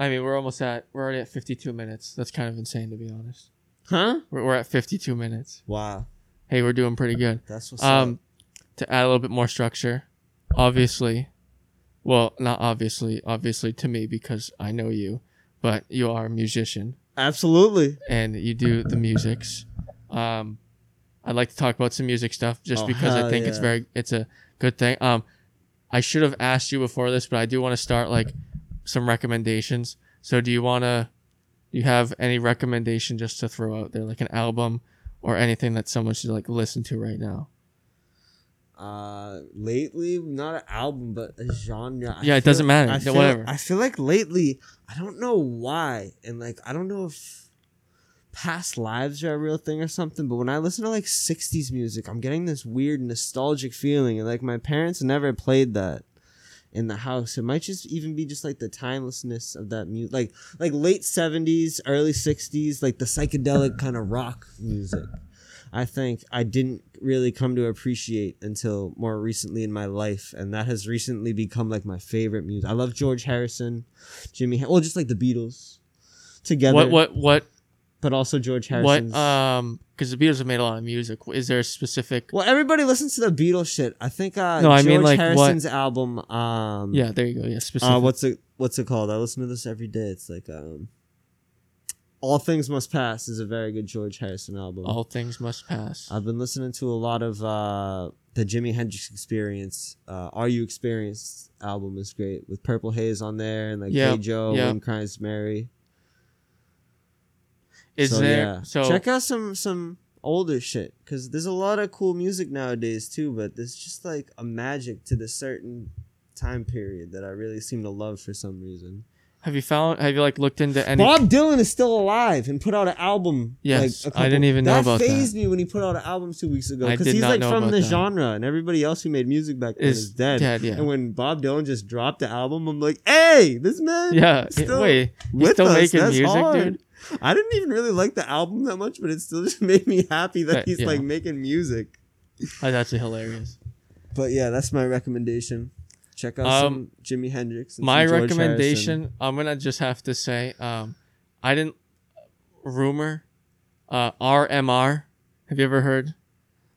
I mean, we're almost at we're already at 52 minutes. That's kind of insane to be honest. Huh? We're, we're at 52 minutes. Wow, Hey, we're doing pretty good. that's what's Um, up. to add a little bit more structure, obviously, well, not obviously, obviously to me because I know you, but you are a musician Absolutely. and you do the musics. Um, I'd like to talk about some music stuff just Oh, because I think it's very, it's a good thing. Um, I should have asked you before this, but I do want to start like some recommendations. So, do you want to? Do you have any recommendation just to throw out there, like an album or anything that someone should like listen to right now? Uh, lately, not an album, but a genre. I Yeah, it doesn't matter. I feel, whatever. I feel like lately, I don't know why, and like I don't know if past lives are a real thing or something. But when I listen to like '60s music, I'm getting this weird nostalgic feeling, and like my parents never played that in the house. It might just even be just like the timelessness of that music, like like late '70s, early '60s, like the psychedelic kind of rock music. I think I didn't really come to appreciate until more recently in my life, and that has recently become like my favorite music. I love George Harrison, Jimmy, well, just like the Beatles together, What what what but also George what um because the Beatles have made a lot of music. Is there a specific? well, everybody listens to the Beatles shit. I think uh, No, I George mean, like, what- Harrison's album. Um, Yeah, there you go. Yeah, specific. Uh, what's it? What's it called? I listen to this every day. It's like um, All Things Must Pass is a very good George Harrison album. All things must pass. I've been listening to a lot of uh, the Jimi Hendrix Experience. Uh, Are You Experienced album is great with Purple Haze on there and like Yeah, Hey Joe, yeah. Wind Cries Mary. Is so, there yeah. so check out some some older shit because there's a lot of cool music nowadays too, but there's just like a magic to the certain time period that I really seem to love for some reason. Have you found? Have you like looked into any? Bob Dylan is still alive and put out an album. Yes, like, I didn't even know that about that. phased me when he put out an album two weeks ago because he's like from the that. genre, and everybody else who made music back then Is is, dead. dead, yeah. And when Bob Dylan just dropped the album, I'm like, hey, this man, Yeah. still Wait, he's still us. making That's music, hard. dude. I didn't even really like the album that much, but it still just made me happy that he's yeah. like making music. That's actually hilarious. But yeah, that's my recommendation. Check out Um, some Jimi Hendrix. And My recommendation, Harrison. I'm gonna just have to say, um, I didn't rumor, uh, RMR. Have you ever heard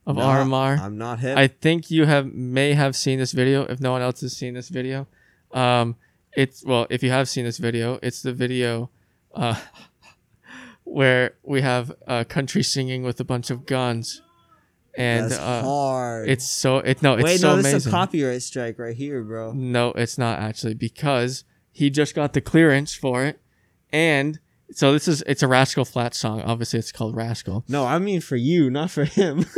of Nah, RMR? I'm not hip. I think you have may have seen this video. If no one else has seen this video, um, it's well, if you have seen this video, it's the video, uh, where we have uh, country singing with a bunch of guns, and that's uh, hard. it's so it no, it's Wait, so no, this amazing. is a copyright strike right here, bro. No, it's not actually because he just got the clearance for it, and so this is it's a Rascal Flat song. Obviously, it's called Rascal. No, I mean for you, not for him.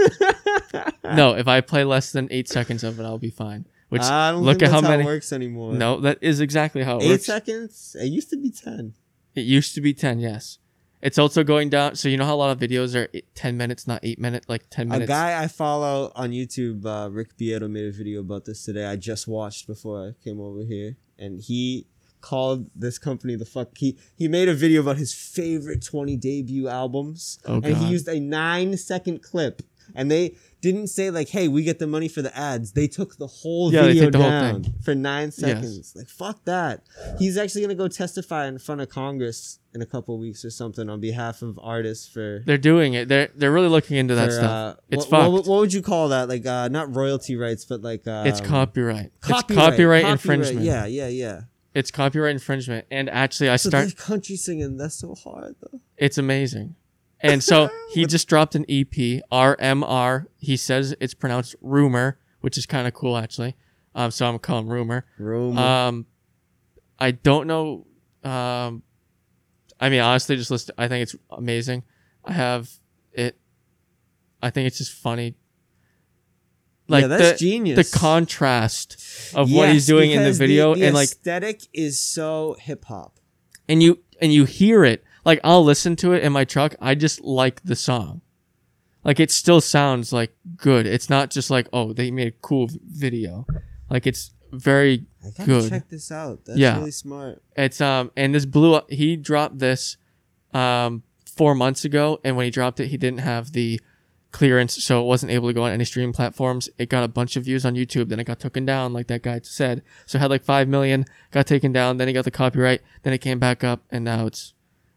No, if I play less than eight seconds of it, I'll be fine. Which I don't look at how that's many. it works anymore. no, that is exactly how it eight works. seconds. It used to be ten. It used to be ten. Yes, it's also going down. So you know how a lot of videos are eight, ten minutes, not eight minutes, like ten A minutes. guy I follow on YouTube, uh, Rick Beato, made a video about this today. I just watched before I came over here, and he called this company the fuck. He he made a video about his favorite twenty debut albums, Oh, and he used a nine second clip, and they didn't say like, "Hey, we get the money for the ads." They took the whole Yeah, video the down thing. for nine seconds. Like fuck that. He's actually gonna go testify in front of Congress in a couple weeks or something on behalf of artists for They're doing it. They're they're really looking into that for, stuff. uh, it's what, fucked. What, what would you call that? Like uh, not royalty rights, but like um, it's copyright. copyright. It's copyright infringement. Yeah, yeah, yeah. It's copyright infringement. And actually, I So start. country singing. That's so hard though. It's amazing. And so he just dropped an EP, RMR. He says it's pronounced rumor, which is kind of cool actually. Um, so I'm going calling rumor. Room. Um, I don't know. Um, I mean, honestly, just listen. I think it's amazing. I have it. I think it's just funny. Like yeah, that's the, genius. the contrast of what he's doing in the video, the and like aesthetic is so hip hop. and you and you hear it like i'll listen to it in my truck i just like the song like it still sounds like good it's not just like oh they made a cool video like it's very I gotta Good. check this out. That's Yeah. really smart. it's um and this blew up he dropped this um four months ago and when he dropped it he didn't have the clearance so it wasn't able to go on any streaming platforms it got a bunch of views on youtube then it got taken down like that guy said so it had like 5 million got taken down then he got the copyright then it came back up and now it's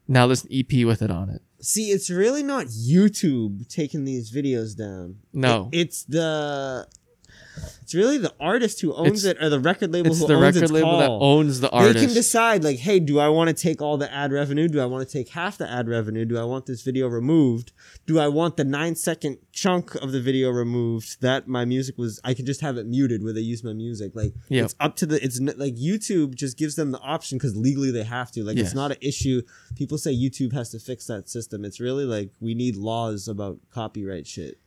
now there's an ep with it on it See, it's really not YouTube taking these videos down. No. It- it's the. It's really the artist who owns It's- it, or the record label it's who the owns record its label that call. owns the artist. They can decide, like, hey, do I want to take all the ad revenue? Do I want to take half the ad revenue? Do I want this video removed? Do I want the nine second chunk of the video removed that my music was? I could just have it muted where they use my music. Like, Yep. it's up to the. It's n- like YouTube just gives them the option because legally they have to. Like, Yes. it's not an issue. People say YouTube has to fix that system. It's really like we need laws about copyright shit.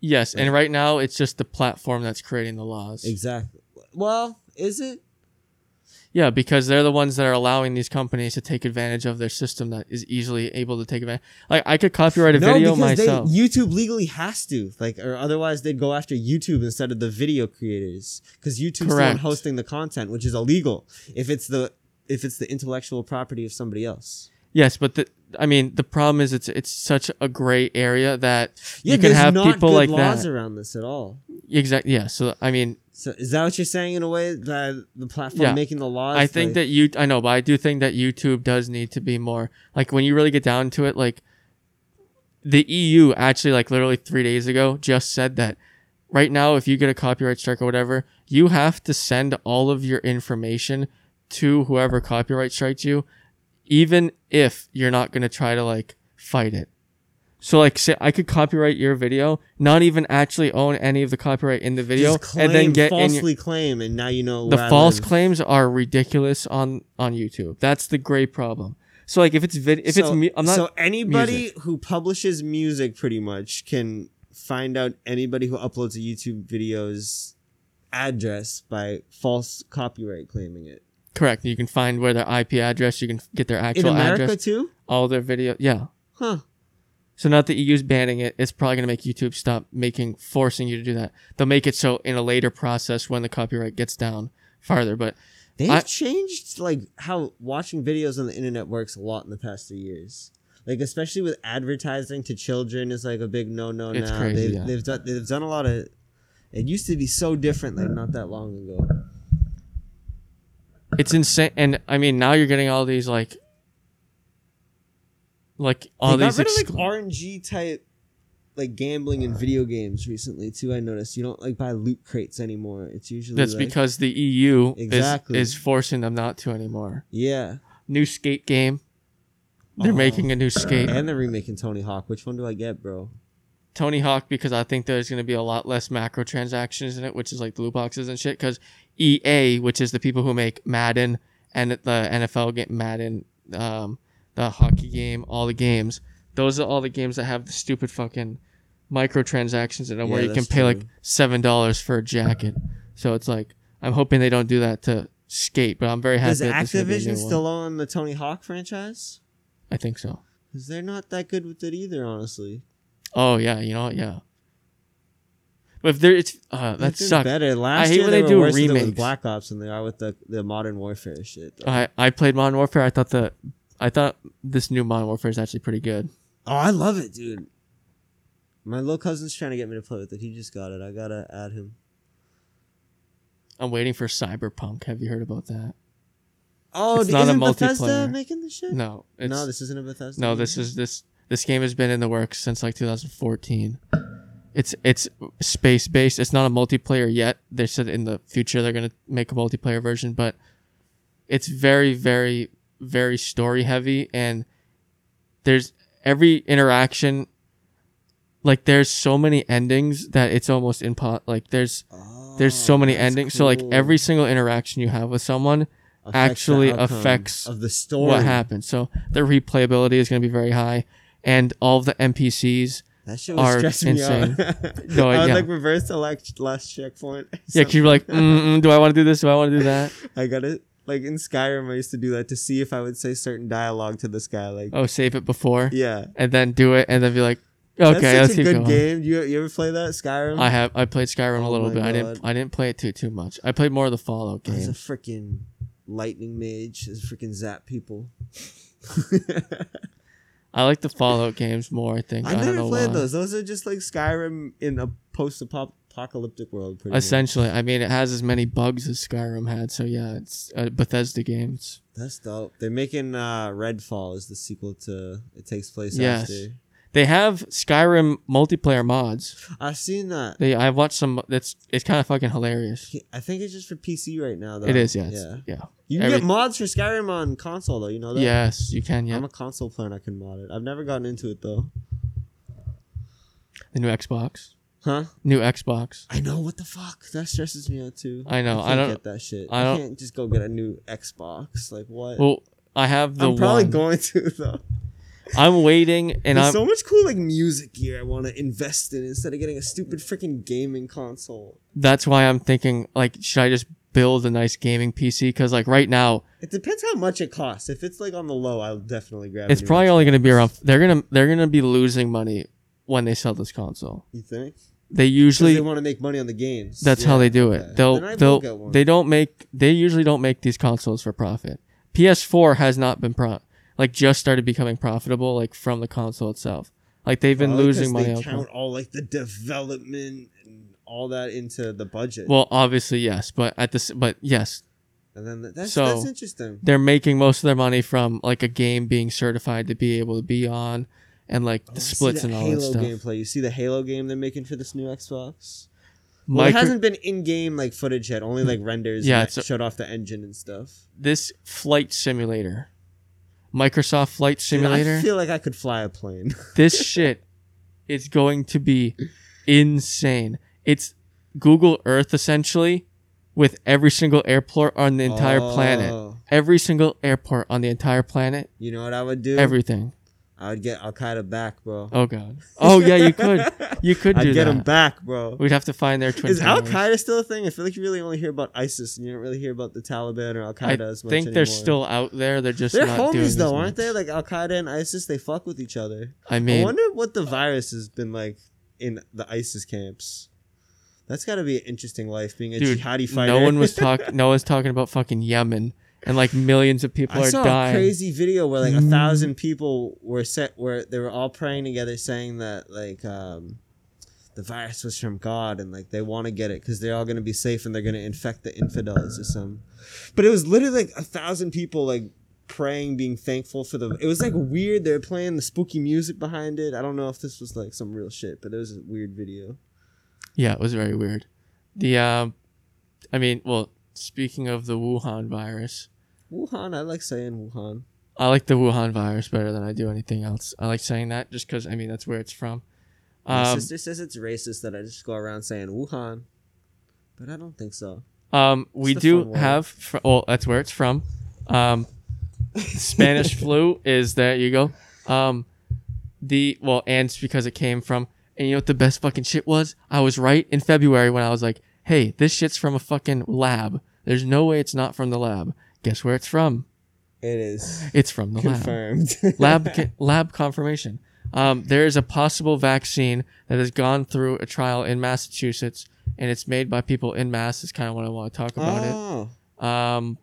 Yes and right now it's just the platform that's creating the laws Exactly. Well, is it? Yeah, because they're the ones that are allowing these companies to take advantage of their system that is easily able to take advantage. Like I could copyright a video myself. They, YouTube legally has to, like, or otherwise they'd go after YouTube instead of the video creators, because YouTube's the one hosting the content, which is illegal if it's the if it's the intellectual property of somebody else. Yes, but the I mean the problem is it's it's such a gray area that Yeah, you can there's have not people good like laws that. around this at all. Exactly. Yeah. So I mean, So is that what you're saying in a way that the platform Yeah. making the laws? I think like- that you I know, but I do think that YouTube does need to be more like when you really get down to it, like the EU actually like literally three days ago just said that right now if you get a copyright strike or whatever, you have to send all of your information to whoever copyright strikes you, even if you're not gonna try to like fight it. So like say I could copyright your video, not even actually own any of the copyright in the video, claim, and then get in your, falsely claim, and now you know the false claims are ridiculous on on YouTube. That's the great problem. So like if it's vid, if it's so, mu- I'm not so anybody who publishes music pretty much can find out anybody who uploads a YouTube video's address by false copyright claiming it. Correct. You can find where their IP address. You can get their actual In America address. too? All their video. Yeah. Huh. So not the EU's banning it. It's probably gonna make YouTube stop making forcing you to do that. They'll make it so in a later process when the copyright gets down farther. But They've I- changed like how watching videos on the internet works a lot in the past three years. Like especially with advertising to children is like a big no no now. crazy, they've, yeah. they've done they've done a lot of. It used to be so different like not that long ago. It's insane. And I mean, now you're getting all these like, like all they these. got rid of exclu- like RNG type like gambling in video games recently too. I noticed you don't like buy loot crates anymore. It's usually That's like- because the EU Exactly. is is forcing them not to anymore. yeah, New skate game. They're Oh. making a new skate. and they're remaking Tony Hawk. Which one do I get, bro? Tony Hawk because I think there's going to be a lot less macro transactions in it, which is like the loot boxes and shit. Because EA, which is the people who make Madden and the NFL game, Madden, um, the hockey game, all the games, those are all the games that have the stupid fucking microtransactions in them where you can pay like seven dollars for a jacket. So it's like I'm hoping they don't do that to skate, but I'm very happy. Does that this is gonna be a Activision still own the Tony Hawk franchise? I think so. Because they're not that good with it either, honestly. Oh yeah, you know what? Yeah. But if there, it's uh, that sucks. Better. Last hate year when they, they do worse with remakes. Black Ops than they are with the, the Modern Warfare shit. though. I I played Modern Warfare. I thought that I thought this new Modern Warfare is actually pretty good. oh, I love it, dude. My little cousin's trying to get me to play with it. He just got it. I gotta add him. I'm waiting for Cyberpunk. Have you heard about that? Oh, It's not a isn't Bethesda multiplayer. making the shit? No, it's, no, this isn't a Bethesda. no. game? This is this this game has been in the works since like 2014. It's it's space based. It's not a multiplayer yet. They said in the future they're gonna make a multiplayer version, but it's very very very story heavy and there's every interaction. Like there's so many endings that it's almost impo like there's there's so Oh, many endings. So like every single interaction you have with someone Affects actually affects of the story. what happens. So the replayability is going to be very high, and all of the NPCs. That shit was stressing me out. No, I was yeah. like reverse to like last checkpoint. Yeah, you're like, mm, mm, do I want to do this? Do I want to do that? I got it. Like in Skyrim, I used to do that to see if I would say certain dialogue to this guy. Like, Oh, save it before, yeah, and then do it, and then be like, okay, that's let's such a good going. game. You you ever play that Skyrim? I have I played Skyrim a Oh little my bit. I didn't I didn't play it too too much. I played more of the Fallout game. was a freaking lightning mage. Is freaking zap people. I like the Fallout games more. I think I, I never played why. those. Those are just like Skyrim in a post-apocalyptic world. Pretty much. Essentially, I mean, it has as many bugs as Skyrim had. So yeah, it's a Bethesda games. That's dope. They're making uh, Redfall is the sequel to. It takes place Yes. after. They have Skyrim multiplayer mods. I've seen that. They I've watched some. That's it's kind of fucking hilarious. I think it's just for PC right now. Though. It is, yes, Yeah. yeah, You can Every- get mods for Skyrim on console though. You know that. yes, you can. Yeah, I'm a console player and I can mod it. I've never gotten into it though. the new Xbox, Huh? new Xbox. I know what the fuck that stresses me out too. I know, I can't don't- get that shit. I I, don't- can't just go get a new Xbox. Like what? Well, I have the I'm probably one. going to though. I'm waiting, and There's I'm so much cool like music gear I want to invest in instead of getting a stupid freaking gaming console. that's why I'm thinking like, should I just build a nice gaming PC? Because like right now, It depends how much it costs. If it's like on the low, I'll definitely grab. It. It's probably only going to be around. They're gonna they're gonna be losing money when they sell this console. You think? They usually they want to make money on the games. That's how they do it. okay. They'll Then I will they'll they don't make they usually don't make these consoles for profit. PS4 has not been pro like just started becoming profitable like from the console itself. Like they've been Probably 'cause money They count all like the development and all that into the budget. Well, obviously yes, but at this but yes, and then that's so- that's interesting. they're making most of their money from like a game being certified to be able to be on and like oh, the wanna see splits and all Halo that stuff. gameplay. You see the Halo game they're making for this new Xbox. Well, Micro- it hasn't been in-game like footage yet. Only like hmm. renders. Yeah, Yeah, it's a- showed off the engine and stuff. this flight simulator. Microsoft Flight Dude, Simulator. I feel like I could fly a plane. this shit is going to be insane. It's Google Earth essentially with every single airport on the entire planet. Oh. Every single airport on the entire planet. You know what I would do? Everything. I would get Al Qaeda back, bro. Oh god. Oh yeah, you could. You could do I'd get that. them back, bro. We'd have to find their twin Is Al Qaeda still a thing? I feel like you really only hear about ISIS and you don't really hear about the Taliban or Al Qaeda as much I think they're still out there. They're just They're not doing homies though, aren't they? Like Al Qaeda and ISIS, they fuck with each other. I mean, I wonder what the virus has been like in the ISIS camps. That's got to be an interesting life being a dude, jihadi fighter. no one was talking. no one's talking about fucking Yemen, and like millions of people I are saw dying. a crazy video where like a Mm. thousand people were set where they were all praying together, saying that like um, the virus was from God and like they want to get it because they're all gonna be safe and they're gonna infect the infidels or some. But it was literally like a thousand people like praying, being thankful for the. It was like weird. They were playing the spooky music behind it. I don't know if this was like some real shit, but it was a weird video. Yeah, it was very weird. The um, I mean, well, speaking of the Wuhan virus, Wuhan, I like saying Wuhan. I like the Wuhan virus better than I do anything else. I like saying that just because I mean that's where it's from. My Um, sister says it's racist that I just go around saying Wuhan, but I don't think so. Um, we do have. Fr- well, that's where it's from. Um, Spanish flu is there. You go. Um, the well, and it's because it came from. And you know what the best fucking shit was? I was right in February when I was like, "Hey, this shit's from a fucking lab. There's no way it's not from the lab. Guess where it's from? It is It's from the lab. confirmed. lab ca- lab confirmation. Um, there is a possible vaccine that has gone through a trial in Massachusetts, and it's made by people in Mass. Is kind of what I want to talk about it. oh, Um,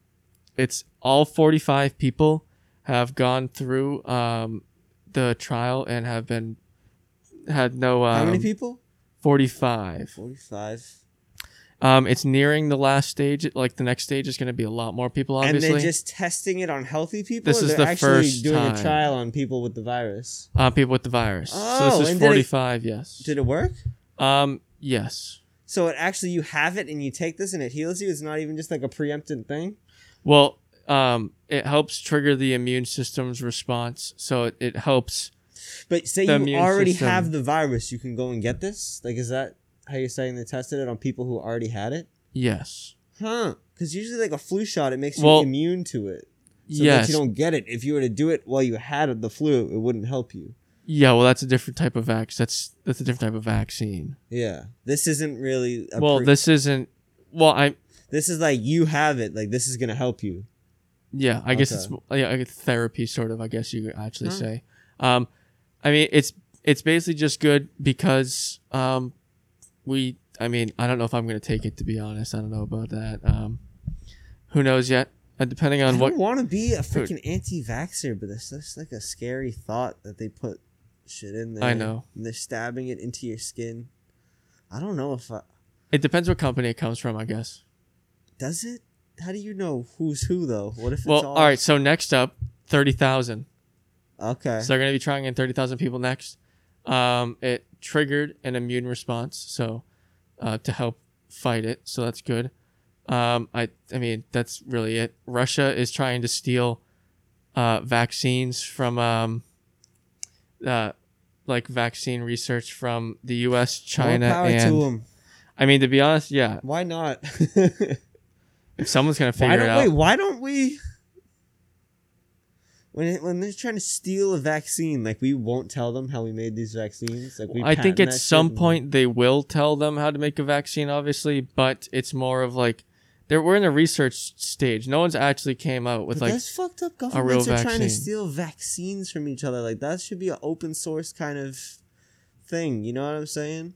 it's all 45 people have gone through um, the trial and have been had no um, how many people? 45. Forty-five. Um, it's nearing the last stage. Like the next stage is going to be a lot more people. Obviously, And they're just testing it on healthy people. This or is they're the actually first doing time. a trial on people with the virus. uh, people with the virus. so Oh, this is and did it- 45. yes. Did it work? um. Yes. So it actually you have it and you take this and it heals you. It's not even just like a preemptive thing. Well, um, it helps trigger the immune system's response. So it, it helps. But say you already system. have the virus, you can go and get this. Like, is that how you're saying they tested it on people who already had it? Yes. Huh? Because usually, like a flu shot, it makes you Well, immune to it. So yes. that you don't get it. If you were to do it while you had the flu, it wouldn't help you. Yeah. Well, that's a different type of vax. That's that's a different type of vaccine. Yeah. This isn't really. A well, pre- this isn't. Well, I this is like you have it. Like this is gonna help you. yeah. I guess it's yeah, therapy sort of. I guess you could actually Huh. say. Um, I mean, it's it's basically just good because um, we. I mean, I don't know if I'm gonna take it to be honest. I don't know about that. Um, who knows yet? Uh, depending I on what don't want to be a freaking anti-vaxxer, but it's just like a scary thought that they put shit in there. I know. And they're stabbing it into your skin. I don't know if I, it depends what company it comes from. I guess. does it. How do you know who's who though? What if it's Well, all, all right. So next up, thirty thousand. Okay. So they're going to be trying in 30,000 people next. Um, it triggered an immune response, so uh, to help fight it. So that's good. Um, I I mean that's really it. Russia is trying to steal uh, vaccines from um, uh, like vaccine research from the U.S., China, More power to and 'em. I mean to be honest, yeah. Why not? If someone's gonna figure don't it out, wait? Why don't we? When it, when they're trying to steal a vaccine, like we won't tell them how we made these vaccines. Like we I think at some point they will tell them how to make a vaccine, obviously, but it's more of like they're we're in a research stage. No one's actually came out with But like that's fucked up. Governments are trying to steal vaccines from each other. Like that should be an open source kind of thing. You know what I'm saying?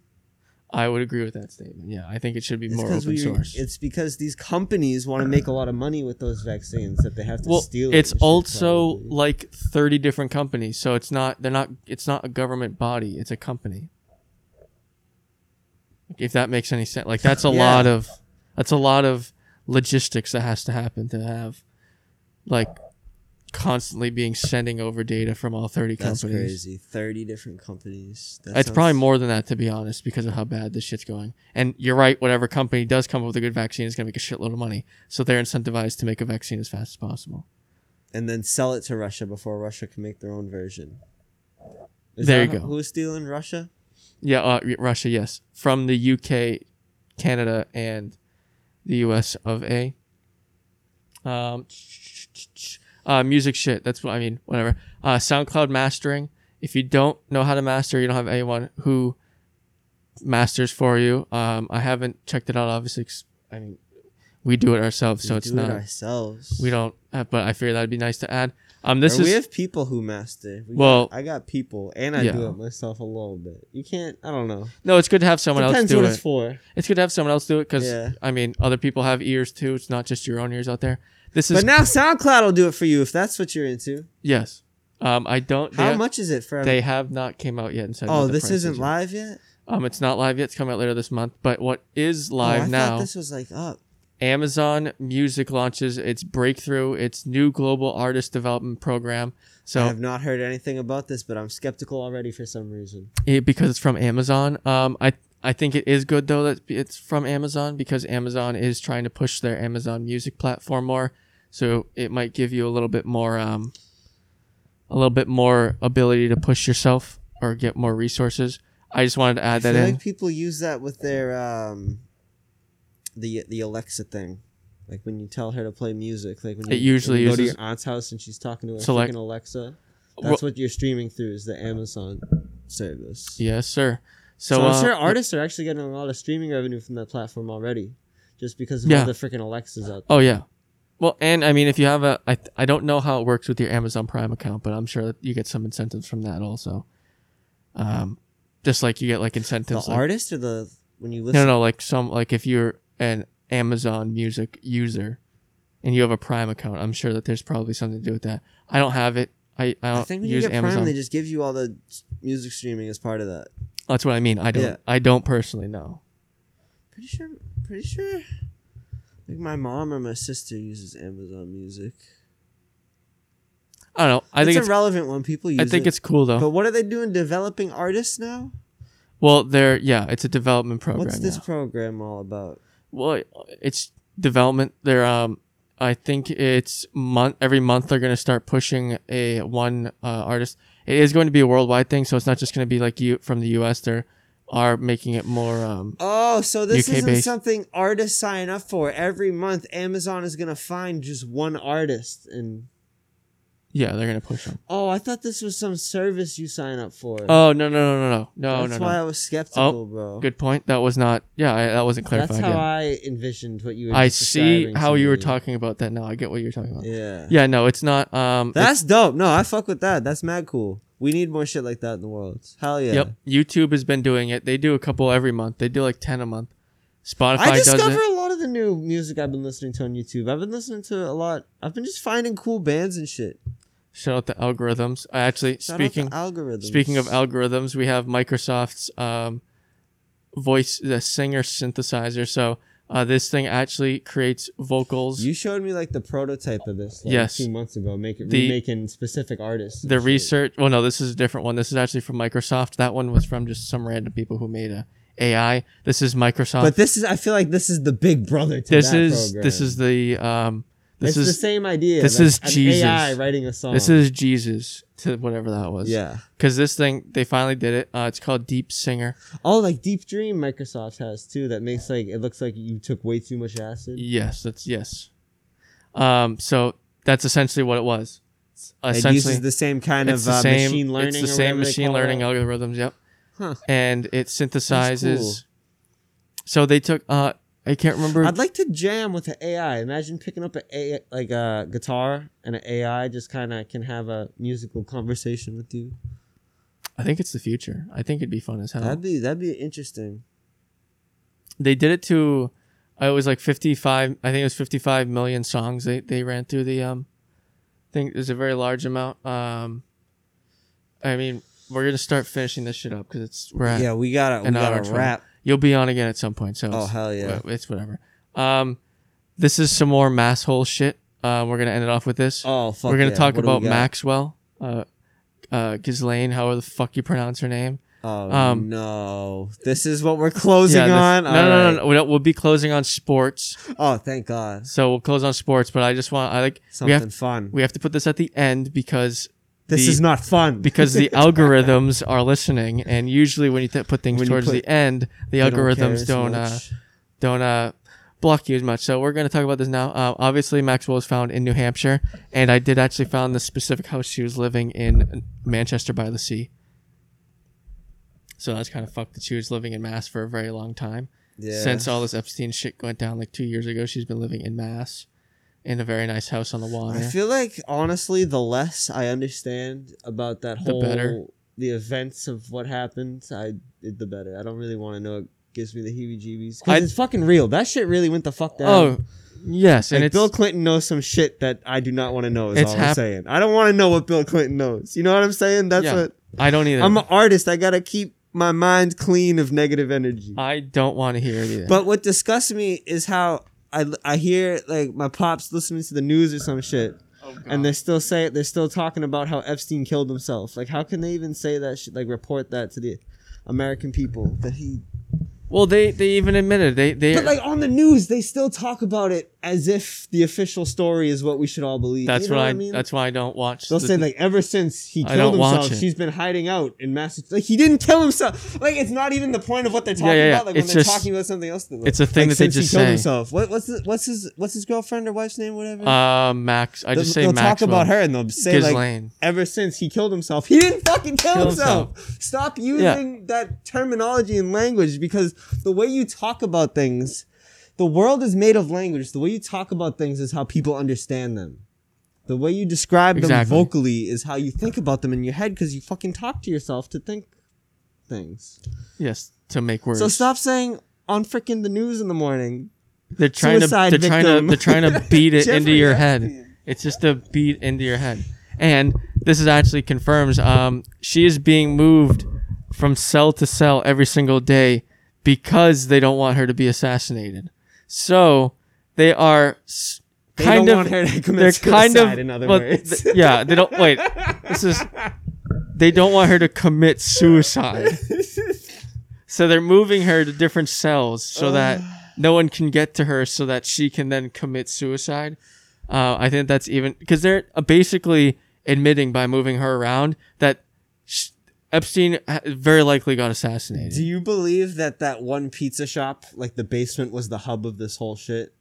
I would agree with that statement. Yeah, I think it should be It's more open we- source. It's because these companies want to make a lot of money with those vaccines that they have to well, steal. it it's also probably. like thirty different companies, so it's not they're not it's not a government body. It's a company. If that makes any sense, like that's a Yeah. lot of that's a lot of logistics that has to happen to have like constantly being sending over data from all 30 That's companies. crazy. Thirty different companies. That It's probably more than that, to be honest, because of how bad this shit's going. And you're right, whatever company does come up with a good vaccine is going to make a shitload of money. So they're incentivized to make a vaccine as fast as possible. and then sell it to Russia before Russia can make their own version. Is There that you go. Who's stealing Russia? Yeah, uh, y- Russia, yes. From the UK, Canada, and the US of A. Um, Uh, music shit. That's what I mean. Whatever. Uh, SoundCloud mastering. If you don't know how to master, you don't have anyone who masters for you. Um, I haven't checked it out. Obviously, 'cause, I mean, we do it ourselves, so it's do not. it ourselves. we don't. Uh, but I figured that'd be nice to add. Um, this Or is we have people who master. We Well- got, I got people, and I Yeah. do it myself a little bit. You can't. I don't know. no. It's good to have someone Depends else do what it. it's for. It's good to have someone else do it because Yeah. I mean, other people have ears too. It's not just your own ears out there. This is But now SoundCloud will do it for you if that's what you're into. yes. Um, I don't. How they, much is it for? They have not came out yet and said. oh, what the this price isn't is yet. live yet. Um, it's not live yet. It's coming out later this month. But what is live oh, I now? thought this was like up. Amazon Music launches its breakthrough, its new global artist development program. So I So have not heard anything about this, but I'm skeptical already for some reason. it, because it's from Amazon, um, I I think it is good though that it's from Amazon because Amazon is trying to push their Amazon Music platform more. So it might give you a little bit more, um, a little bit more ability to push yourself or get more resources. I just wanted to add I that feel in. like people use that with their um, the the Alexa thing. Like when you tell her to play music, like when It you, usually when you go to your aunt's house and she's talking to like- freaking Alexa. Well- That's what you're streaming through is the Amazon service. yes, sir. So, So, I'm uh, sure artists are actually getting a lot of streaming revenue from that platform already, just because of Yeah. all the freaking Alexas out there. Oh yeah. Well, and I mean, if you have a, I, I don't know how it works with your Amazon Prime account, but I'm sure that you get some incentives from that also. Um, just like you get like The incentives. like, artist or the when you listen. no, no, like some like if you're an Amazon Music user, and you have a Prime account, I'm sure that there's probably something to do with that. I don't have it. I, I don't I think when you use get Amazon. Prime, they just give you all the music streaming as part of that. That's what I mean. I don't. Yeah. I don't personally know. Pretty sure. Pretty sure. Like my mom or my sister uses Amazon Music. I don't know. I it's think it's. relevant one. People use I think it. it's cool though. But what are they doing? Developing artists now? well, they're yeah. It's a development program. What's this now. program all about? well it's development they're um i think it's month every month they're going to start pushing a one uh, artist it is going to be a worldwide thing so it's not just going to be like you from the us they are making it more um Oh, so this UK isn't based. something artists sign up for. Every month, Amazon is gonna find just one artist, and yeah they're going to push them oh, I thought this was some service you sign up for. oh no no no no no no That's no why no I was skeptical, bro. good point that was not yeah I, that wasn't clarified. That's how yet. I envisioned what you were. i see how you were talking about that now i get what you're talking about Yeah. yeah no it's not um That's dope. No, I fuck with that. That's mad cool. We need more shit like that in the world. Hell yeah. Yep, YouTube has been doing it. They do a couple every month. They do like ten a month. Spotify I does discover it. A of the new music I've been listening to on YouTube. I've been listening to a lot. I've been just finding cool bands and shit. Shout out to algorithms. I actually Shout speaking algorithms. speaking of algorithms, we have Microsoft's um, voice the singer synthesizer. So uh, this thing actually creates vocals. You showed me like the prototype of this like, Yes. two months ago, make it The- remaking specific artists. the shit. research. Well, no, this is a different one. This is actually from Microsoft. That one was from just some random people who made a AI. This is Microsoft. But this is I feel like this is the big brother to this that is program. this is the um this it's is the same idea. this is Jesus. AI writing a song. this is Jesus to whatever that was. yeah. Because this thing, they finally did it. Uh, it's called Deep Singer. Oh, like Deep Dream Microsoft has too. That makes like it looks like you took way too much acid. Yes, that's yes. Um, so that's essentially what it was. It's It essentially, uses the same kind of uh, same. machine learning. it's the same machine learning algorithms. Yep. Huh. And it synthesizes. cool. So they took. Uh, I can't remember. I'd like to jam with an AI. Imagine picking up a, a like a guitar and an AI just kind of can have a musical conversation with you. I think it's the future. I think it'd be fun as hell. That'd be that'd be interesting. they did it to. uh, It was like fifty-five. I think it was fifty-five million songs. They they ran through the um. Thing is a very large amount. Um. I mean, we're gonna start finishing this shit up because it's we're at Yeah, we gotta we an hour gotta and twelve. wrap. You'll be on again at some point. So Oh it's- hell yeah! wha- it's whatever. Um, this is some more mass hole shit. Uh, we're gonna end it off with this. Oh fuck. we're gonna yeah. talk What do we about got? Maxwell. Uh, uh, Ghislaine, however the fuck you pronounce her name. Oh Um, no! This is what we're closing this- on. No, no, no, no, We'll, we'll be closing on sports. Oh, thank God! So we'll close on sports. But I just want I like Something we have fun. we have to put this at the end because this the- is not fun because the algorithms are listening, and usually when you th- put things When towards put- the end, the They don't algorithms don't uh, don't uh block you as much. So we're going to talk about this now. Uh, obviously, Maxwell was found in New Hampshire, and I did actually found the specific house she was living in Manchester by the Sea. So that's kind of fucked that she was living in Mass for a very long time. Yeah. Since all this Epstein shit went down like two years ago, she's been living in Mass in a very nice house on the water. I feel like honestly, the less I understand about that The whole better. the events of what happened, I the better. I don't really want to know. It gives me the heebie-jeebies because it's fucking real. That shit really went the fuck down. oh, yes, and Like it's Bill Clinton knows some shit that I do not want to know. Is It's all I'm hap- saying. I don't want to know what Bill Clinton knows. You know what I'm saying? That's Yeah. what I don't either. I'm an artist. I gotta keep my mind clean of negative energy. I don't want to hear it either. But what disgusts me is how I, I hear like my pops listening to the news or some shit, oh, and they're still saying they're still talking about how Epstein killed himself. Like, how can they even say that shit? Like, report that to the American people that he. well, they they even admitted they they But like on the news, they still talk about it as if the official story is what we should all believe. that's You know what I, mean? that's why I don't watch. They'll the- say like ever since he killed himself, she's been hiding out in Massachusetts. Like he didn't kill himself. Like it's not even the point of what they're talking yeah, yeah. about. Like It's when they're just- talking about something else. it's a thing like, that they he just killed say. himself. What, what's his, what's his what's his girlfriend or wife's name? Whatever. uh, Max. I they'll just say they'll talk about her and they'll say like ever since he killed himself, he didn't fucking kill, Kill himself. Stop using that terminology and language because the way you talk about things, the world is made of language. The way you talk about things is how people understand them. The way you describe them vocally is how you think about them in your head because you fucking talk to yourself to think things. Yes, to make words. So stop saying on freaking the news in the morning. They're trying to they're trying to victim. they're trying to beat it into your head. It's just a beat into your head. And this is actually confirms um she is being moved from cell to cell every single day because they don't want her to be assassinated. So they are s- They kind of want her to commit they're kind of in other well, words. th- yeah, they don't wait. This is they don't want her to commit suicide. So they're moving her to different cells so that no one can get to her so that she can then commit suicide. Uh, I think that's even because they're uh, basically admitting by moving her around that Epstein very likely got assassinated. Do you believe that that one pizza shop, like the basement, was the hub of this whole shit?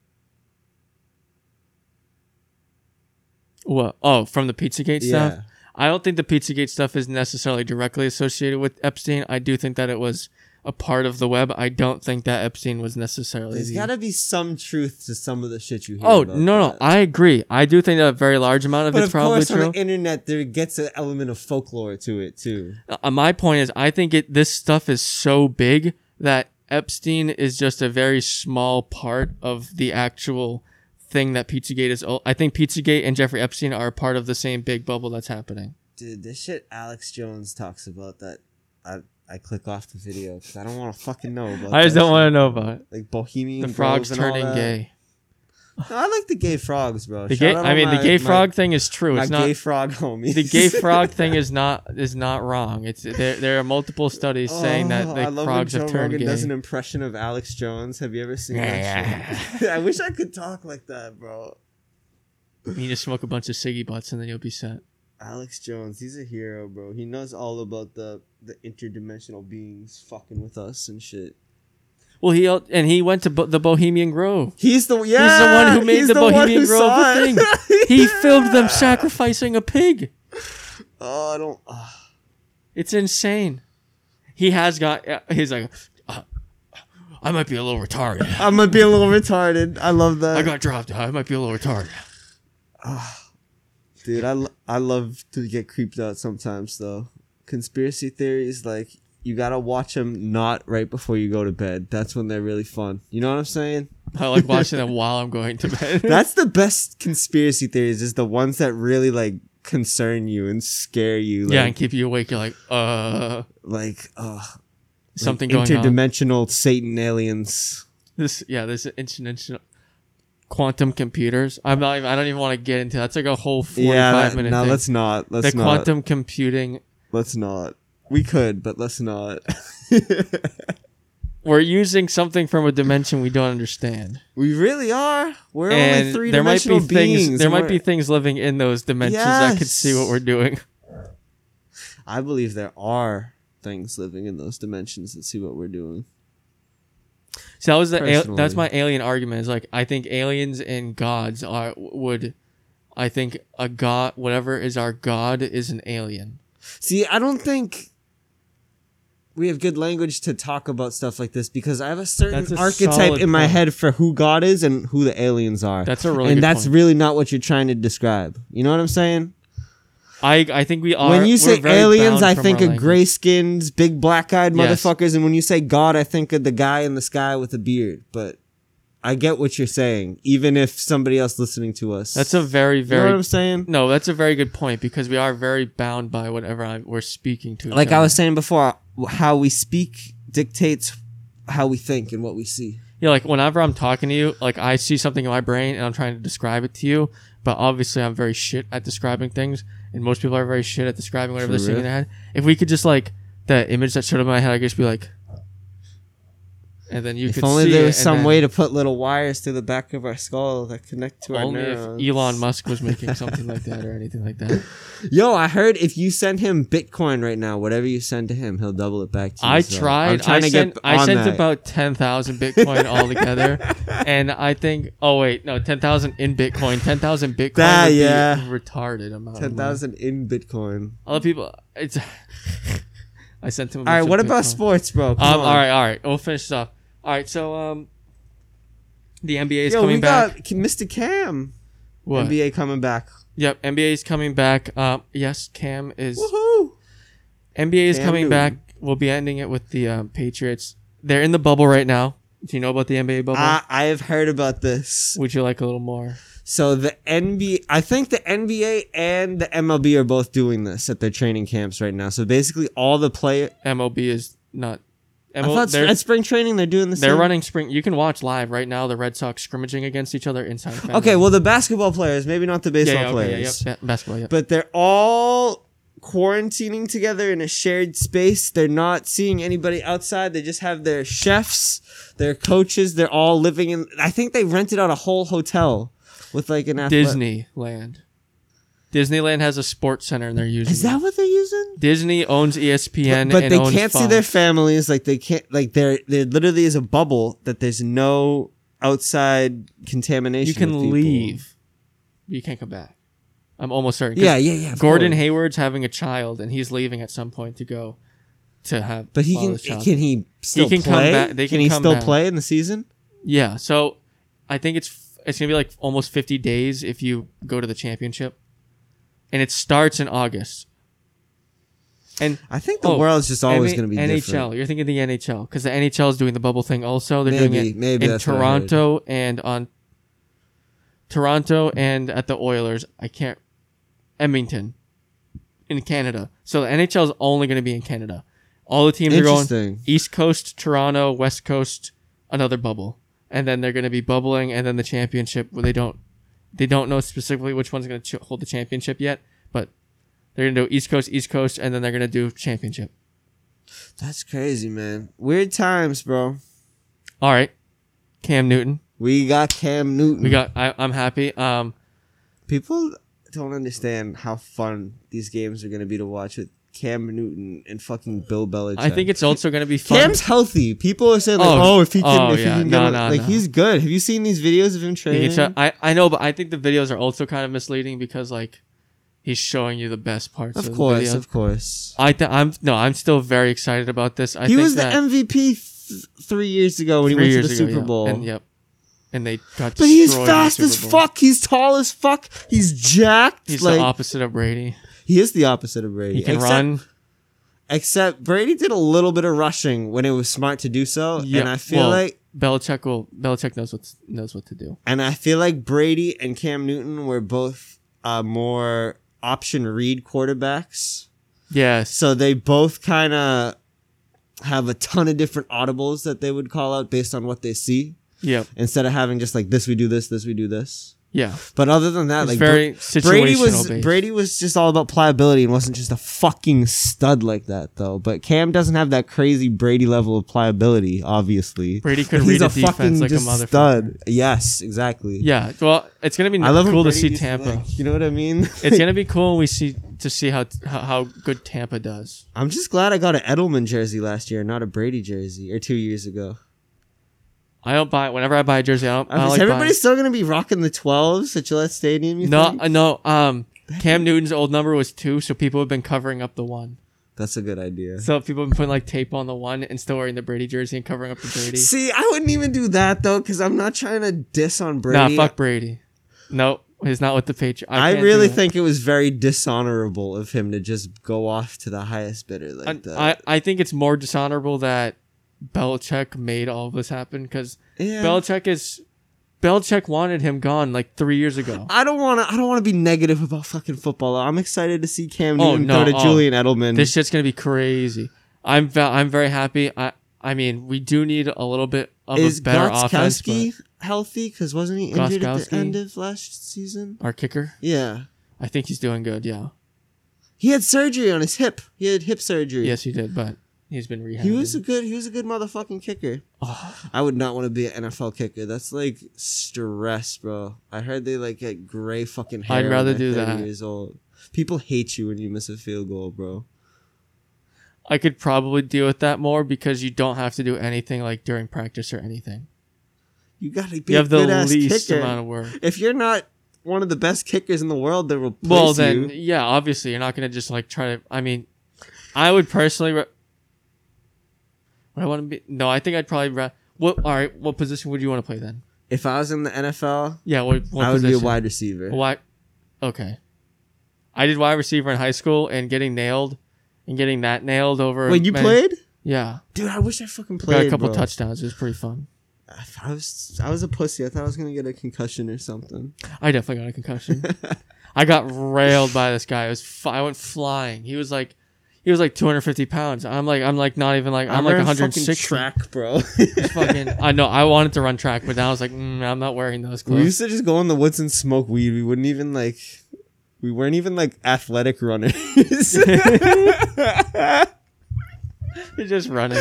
What? Oh, from the Pizzagate stuff? I don't think the Pizzagate stuff is necessarily directly associated with Epstein. I do think that it was a part of the web. I don't think that Epstein was necessarily. There's the- got to be some truth to some of the shit you hear. oh no, no. I agree. I do think that a very large amount of But it's of probably course, true. on the internet, there gets an element of folklore to it too. Uh, my point is, I think it this stuff is so big that Epstein is just a very small part of the actual thing that Pizzagate is. I think Pizzagate and Jeffrey Epstein are part of the same big bubble that's happening. Dude, this shit Alex Jones talks about that. I I click off the video because I don't want to fucking know about. I just don't want to know about it. like Bohemian. The Grove frogs and all turning that. gay. No, I like the gay frogs, bro. The Shout gay. out I all mean, the my- gay my- frog thing is true. My It's not. gay frog homies. the gay frog thing is not is not wrong. It's there. There are multiple studies saying that Oh, the I love frogs when have Joe turned Rogan gay. does an impression of Alex Jones. Have you ever seen that shit? I wish I could talk like that, bro. You need to smoke a bunch of ciggy butts and then you'll be set. Alex Jones, he's a hero, bro. He knows all about the the interdimensional beings fucking with us and shit. Well, he and he went to Bo- the Bohemian Grove. He's the yeah. He's the one who made he's the Bohemian Grove a thing. He filmed them sacrificing a pig. Oh, I don't. Uh, It's insane. He has got. uh, He's like, uh, I might be a little retarded. I might be a little retarded. I love that. I got dropped. I might be a little retarded. Dude, I, lo- I love to get creeped out sometimes though. Conspiracy theories, like you gotta watch them not right before you go to bed. That's when they're really fun. You know what I'm saying? I like watching them while I'm going to bed. That's the best conspiracy theories. Is the ones that really like concern you and scare you. Like, yeah, and keep you awake. You're like, uh, like uh, something like going on. interdimensional Satan aliens. This, yeah, this interdimensional quantum computers. I'm not. Even, I don't even want to get into. That's like a whole 45 Yeah, that, minute. no, thing. let's not. Let's the not. quantum computing. let's not. We could, but let's not. We're using something from a dimension we don't understand. we really are. We're only three there might be dimensional things beings. there and might be things living in those dimensions that could see what we're doing I believe there are things living in those dimensions that see what we're doing. So that was the al- that's my alien argument. Is like I think aliens and gods are would, I think a god whatever is our god is an alien. See, I don't think we have good language to talk about stuff like this because I have a certain a archetype in my point. head for who God is and who the aliens are. That's a really and that's point. really not what you're trying to describe. You know what I'm saying? I I think we are. when you say aliens, I think of gray skins, big black eyed Yes. motherfuckers. And when you say God, I think of the guy in the sky with a beard. But I get what you're saying, even if somebody else listening to us. That's a very you know very what I'm saying? no. That's a very good point because we are very bound by whatever I, we're speaking to. Like I was saying before, how we speak dictates how we think and what we see. Yeah, like whenever I'm talking to you, like I see something in my brain and I'm trying to describe it to you, but obviously I'm very shit at describing things, and most people are very shit at describing whatever they're seeing in their head. If we could just like the image that showed up in my head, I could just be like, and then you if could only there was some way to put little wires through the back of our skull that connect to our Only neurons. if Elon Musk was making something like that or anything like that. Yo, I heard if you send him Bitcoin right now, whatever you send to him, he'll double it back to you. I so tried. trying I to sent. get I sent that. about ten thousand Bitcoin altogether, and I think. Oh wait, no, ten thousand in Bitcoin. Ten thousand Bitcoin. That, yeah. retarded amount. ten thousand in Bitcoin. Other people, it's. I sent him. A All right, what of about Bitcoin. sports, bro? Um. All right. All right. We'll finish this off. All right. So um. The NBA is Yo, coming we back. got Mr. Cam. what? NBA coming back. Yep. NBA is coming back. Um. Yes. Cam is. Woohoo! NBA is Cam coming Newton. back. We'll be ending it with the um, Patriots. They're in the bubble right now. Do you know about the NBA bubble? I, I have heard about this. Would you like a little more? So the NBA, I think the NBA and the MLB are both doing this at their training camps right now. So basically, all the play. MLB is not. I thought at spring training they're doing the same. they're same. running spring. You can watch live right now. The Red Sox scrimmaging against each other inside. Fenway. Okay, well the basketball players, maybe not the baseball yeah, okay, yeah, players, yeah, basketball. Yeah. but they're all quarantining together in a shared space. They're not seeing anybody outside. They just have their chefs, their coaches. They're all living in. I think they rented out a whole hotel with like an athlete- Disneyland. Disneyland has a sports center and they're using. Is that it. what they're using? Disney owns ESPN, but but they can't see their families. Like they can't. Like there, there literally is a bubble that there's no outside contamination. You can leave. You can't come back. I'm almost certain. Yeah, yeah, yeah. Gordon course. Hayward's having a child and he's leaving at some point to go to have. But he can. Can he still can come back- they can he come still back. play in the season? Yeah, so I think it's it's gonna be like almost 50 days if you go to the championship, and it starts in August. And I think the Oh, world's just always N- going to be NHL. different. You're thinking the NHL because the NHL is doing the bubble thing also. They're doing it maybe in that's what I heard. Toronto and on Toronto and at the Oilers. I can't Edmonton in Canada. So the NHL is only going to be in Canada. All the teams are going East Coast, Toronto, West Coast, another bubble, and then they're going to be bubbling, and then the championship. Where they don't, they don't know specifically which one's going to ch- hold the championship yet, they're going to do East Coast, East Coast, and then they're going to do championship. That's crazy, man. Weird times, bro. All right, Cam Newton. We got Cam Newton. We got. I, I'm happy. Um, people don't understand how fun these games are going to be to watch with Cam Newton and fucking Bill Belichick. I think it's also going to be fun. Cam's healthy. People are saying like, Oh, "Oh, if he can, oh, if yeah. he can No, get, no, like no. he's good." Have you seen these videos of him training? I I know, but I think the videos are also kind of misleading because like he's showing you the best parts. Of, of course, of course. I th- I'm no, I'm still very excited about this. I he was the MVP th- three years ago when he went to the ago, Super yeah. Bowl. And yep, and they got. But he's destroyed in the fast as fuck. He's tall as fuck. He's jacked. He's like the opposite of Brady. he is the opposite of Brady. He can except, run. Except Brady did a little bit of rushing when it was smart to do so, Yeah, and I feel well, like Belichick will. Belichick knows what knows what to do. And I feel like Brady and Cam Newton were both uh, more option read quarterbacks. Yes. So they both kind of have a ton of different audibles that they would call out based on what they see Yeah. instead of having just like this we do this, this we do this. Yeah. But other than that, like very Bra- Brady was based. Brady was just all about pliability and wasn't just a fucking stud like that though. But Cam doesn't have that crazy Brady level of pliability, obviously. Brady could read a defense like a motherfucker. stud. Yes, exactly. Yeah. Well, it's gonna be I love cool to see Tampa. like, you know what I mean? it's gonna be cool when we see to see how how, how good Tampa does. I'm just glad I got an Edelman jersey last year, not a Brady jersey, or two years ago. I don't buy whenever I buy a jersey. I don't. I don't is like everybody buying- still gonna be rocking the 12s at Gillette Stadium? You No, think? uh, no. Um, Cam Newton's old number was two, so people have been covering up the one. That's a good idea. So people have been putting like tape on the one and still wearing the Brady jersey and covering up the Brady. See, I wouldn't even do that though, because I'm not trying to diss on Brady. Nah, fuck Brady. No, he's not with the Patriots. I, can't really think it was very dishonorable of him to just go off to the highest bidder like I, that. I, I think it's more dishonorable that Belichick made all of this happen because yeah. Belichick is Belichick wanted him gone like three years ago. I don't want to. I don't want to be negative about fucking football. I'm excited to see Cam Oh, Newton no, go to oh. Julian Edelman. This shit's gonna be crazy. I'm I'm very happy. I I mean we do need a little bit of Is a better offense. Gostkowski healthy? Because wasn't he injured at the end of last season? Our kicker, Yeah, I think he's doing good. Yeah, he had surgery on his hip. He had hip surgery. yes he did, but he's been rehabbed. He was a good. He was a good motherfucking kicker. Oh, I would not want to be an NFL kicker. That's like stress, bro. I heard they like get gray fucking hair. I'd rather do 30 that. Years old. People hate you when you miss a field goal, bro. I could probably deal with that more because you don't have to do anything like during practice or anything. You gotta be You a have the least kicker. amount of work. if you're not one of the best kickers in the world, that will replace Well, then, you. yeah, obviously, you're not gonna just like try to. I mean, I would personally. Re- would I want to be? No, I think I'd probably. Re- what? All right. What position would you want to play then? If I was in the NFL, Yeah. What? what I would position? be a wide receiver. Why? Okay. I did wide receiver in high school, and getting nailed, and getting that nailed over. Wait, you man- played? Yeah, Dude, I wish I fucking played. got a couple bro. touchdowns. It was pretty fun. I was I was a pussy. I thought I was gonna get a concussion or something. I definitely got a concussion. I got railed by this guy. I was f- I went flying. He was like, he was like 250 pounds. I'm like I'm like not even like I'm, like wearing fucking 160. track, bro. fucking I know I wanted to run track, but now I was like, mm, I'm not wearing those clothes. we used to just go in the woods and smoke weed. We wouldn't even like. We weren't even like athletic runners. You're just running.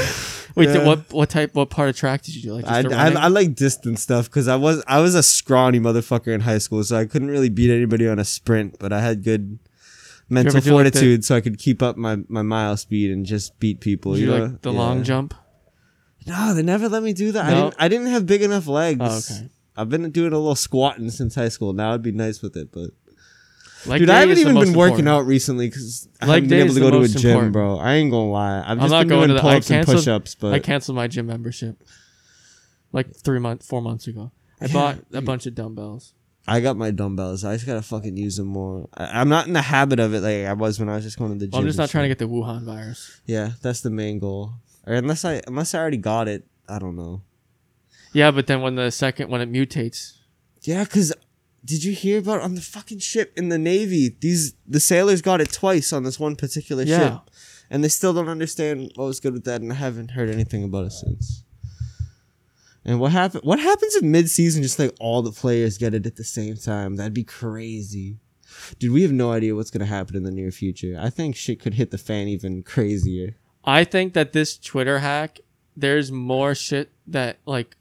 Wait, th- what what type what part of track did you do? Like just I, I. I like distance stuff because I was I was a scrawny motherfucker in high school, so I couldn't really beat anybody on a sprint. But I had good mental do, like, the- fortitude, so I could keep up my, my mile speed and just beat people. You you know? like the Yeah. long jump? No, they never let me do that. I didn't. I didn't have big enough legs. Oh, okay. I've been doing a little squatting since high school. Now I'd be nice with it, but dude, I haven't even been working important. out recently because I Leg haven't been able to go to a gym, important. bro. I ain't gonna lie. I've I'm just not been going doing I pull-ups and canceled- push-ups, but I canceled my gym membership like three months, four months ago. I Yeah. bought a bunch of dumbbells. I got my dumbbells. I just gotta fucking use them more. I, I'm not in the habit of it like I was when I was just going to the gym. Well, I'm just not trying to get the Wuhan virus. Yeah, that's the main goal. Or unless I unless I already got it, I don't know. Yeah, but then when the second when it mutates, Yeah, cause did you hear about on the fucking ship in the navy? These the sailors got it twice on this one particular Yeah. ship, and they still don't understand what was good with that, and I haven't heard anything about it since. And what happened? What happens if mid-season just like all the players get it at the same time? That'd be crazy. Dude, we have no idea what's gonna happen in the near future. I think shit could hit the fan even crazier. I think that this Twitter hack, there's more shit that like.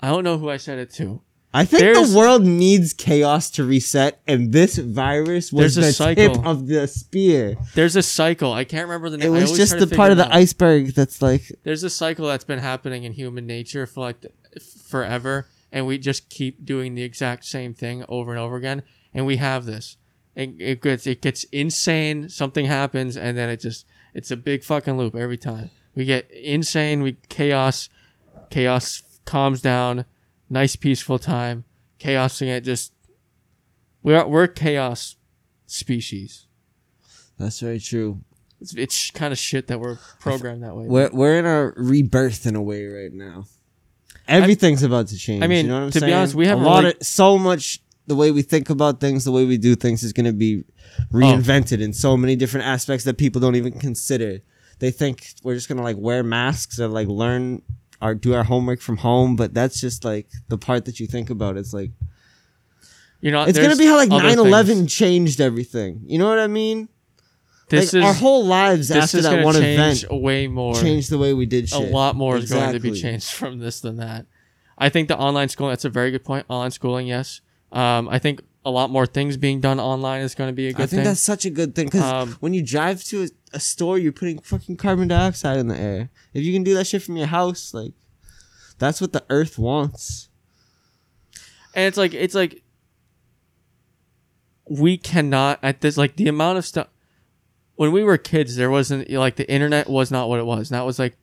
I don't know who I said it to. I think There's- the world needs chaos to reset, and this virus was the cycle. tip of the spear. There's a cycle. I can't remember the name. I was just the part of the out. iceberg that's like, There's a cycle that's been happening in human nature for like forever, and we just keep doing the exact same thing over and over again. And we have this. It, it gets it gets insane. Something happens, and then it just it's a big fucking loop every time. We get insane. We chaos. Chaos calms down. Nice peaceful time. Chaos again. Just we're we're chaos species. that's very true. It's, it's kind of shit that we're programmed that way. We're we're in a rebirth in a way right now. Everything's about to change. I mean, you know what I'm to be saying? honest, we have a lot really- of so much. The way we think about things, the way we do things, is going to be reinvented oh. in so many different aspects that people don't even consider. They think we're just going to like wear masks or like learn or do our homework from home, but that's just like the part that you think about. It's like you know, it's going to be how like other 9/11 things. changed everything. You know what I mean? This like is our whole lives this after is that one change event way more. changed the way we did a lot more is going to be changed from this than that. I think the online schooling. That's a very good point. Online schooling, yes. Um, I think a lot more things being done online is going to be a good thing. I think thing. that's such a good thing because Um, when you drive to a, a store, you're putting fucking carbon dioxide in the air. If you can do that shit from your house, like That's what the earth wants. and it's like it's like we cannot at this like the amount of stuff when we were kids there wasn't like the internet was not what it was that was like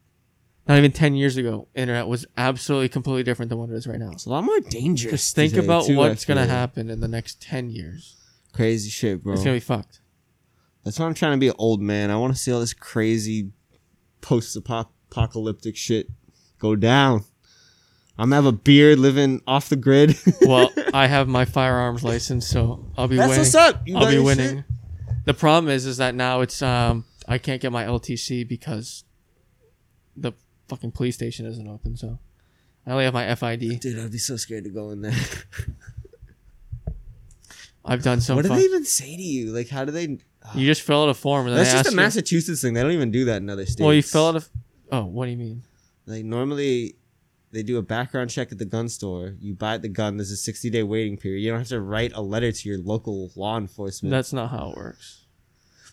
not even 10 years ago internet was absolutely completely different than what it is right now It's a lot more dangerous. just think today, about too, what's gonna happen in the next 10 years Crazy shit, bro. it's gonna be fucked That's why I'm trying to be an old man. I want to see all this crazy post-apocalyptic shit go down. I'm gonna have a beard, living off the grid. well i have my firearms license so i'll be That's winning what's up. You i'll be winning shit? the problem is is that now it's um i can't get my ltc because the fucking police station isn't open so i only have my fid Dude, I'd be so scared to go in there. i've done some what do fun- they even say to you? Like, how do they? you just fill out a form and That's just a you- Massachusetts thing. They don't even do that in other states. well you fill out a f- oh what do you mean Like normally, they do a background check at the gun store. You buy the gun. There's a 60 day waiting period. You don't have to write a letter to your local law enforcement. that's not how it works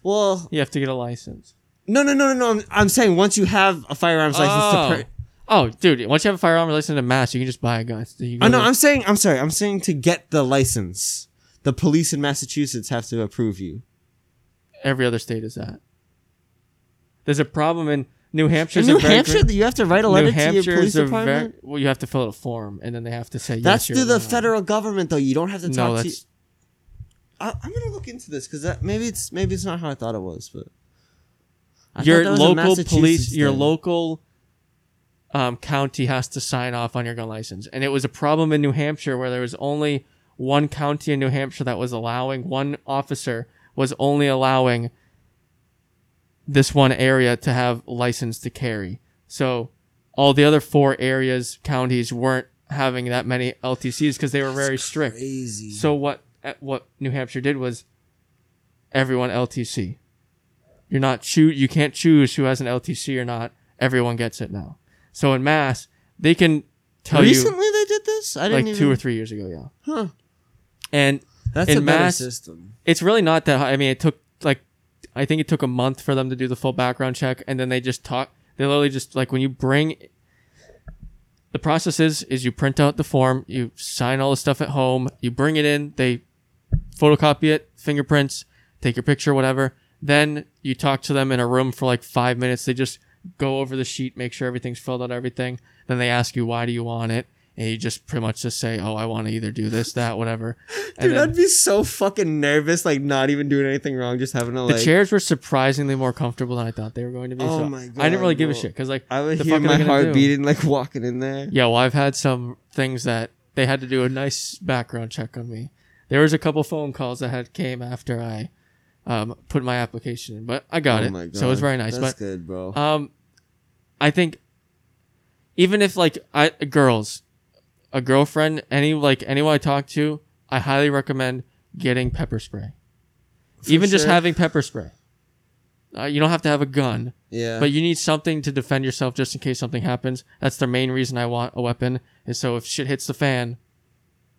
well, you have to get a license no, no, no, no, no. I'm, I'm saying once you have a firearms license oh. to. Per- oh dude once you have a firearm license in mass you can just buy a gun you oh no, to- I'm saying. I'm sorry. I'm saying to get the license, the police in Massachusetts have to approve you. every other state is that there's a problem in new hampshire New Hampshire, you have to write a letter New to your police department. very well. You have to fill out a form, and then they have to say That's yes. through the allowed. federal government, though. You don't have to talk No, to. I, I'm gonna look into this because maybe it's maybe it's not how I thought it was, but I your that was a local police. Your local um, county has to sign off on your gun license, and it was a problem in New Hampshire where there was only one county in New Hampshire that was allowing one officer was only allowing this one area to have license to carry. So all the other four areas counties weren't having that many LTCs because they were very strict. crazy. So what uh, what New Hampshire did was everyone LTC. You're not choo- you can't choose who has an LTC or not. Everyone gets it now. So in mass, they can tell you. recently they did this. I didn't like even, two or three years ago, yeah. Huh. And That's In a better mass- system. it's really not that high. I mean, it took like I think it took a month for them to do the full background check, and then they just talk. They literally just like when you bring. The process is is you print out the form, you sign all the stuff at home, you bring it in, they photocopy it, fingerprints, take your picture, whatever. Then you talk to them in a room for like five minutes. They just go over the sheet, make sure everything's filled out, everything. Then they ask you why do you want it, and you just pretty much just say, oh, I want to either do this, that, whatever. And Dude, then- I'd be so fucking nervous, like not even doing anything wrong, just having to the like. chairs were surprisingly more comfortable than I thought they were going to be. Oh so my god! I didn't really give a shit because like I would the hear my heart do? beating, like walking in there. yeah, well, I've had some things that they had to do a nice background check on me. There was a couple phone calls that had came after I um, put my application in, but I got oh it, my god, so it was very nice. That's but good, bro. um, I think even if like I girls, a girlfriend, any like anyone I talk to, I highly recommend getting pepper spray. even just having pepper spray. Uh, you don't have to have a gun, yeah, but you need something to defend yourself just in case something happens. That's the main reason I want a weapon. Is so if shit hits the fan,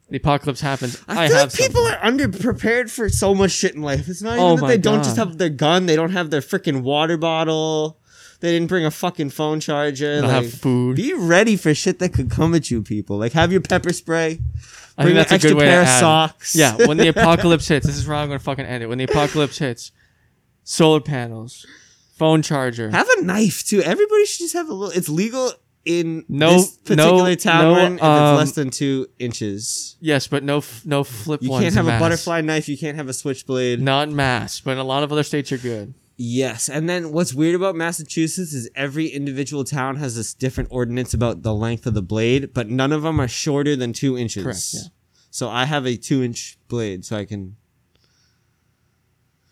the apocalypse happens. I, I feel have like people something. are underprepared for so much shit in life. It's not even Oh that they don't just have their gun; they don't have their freaking water bottle. They didn't bring a fucking phone charger. Like, have food. Be ready for shit that could come at you, people. Like have your pepper spray. I Bring think an that's a extra good way pair of socks. Yeah, when the apocalypse hits, this is where I'm going to fucking end it. When the apocalypse hits, solar panels, phone charger. Have a knife too. Everybody should just have a little. It's legal in No- this particular no- town no, we're if um, it's less than two inches. yes, but no, no flip You can't have in a butterfly knife. You can't have a switchblade. Not mass, but in a lot of other states are good. Yes, and then what's weird about Massachusetts is every individual town has this different ordinance about the length of the blade, but none of them are shorter than two inches. Correct, yeah. So I have a two-inch blade, so I can.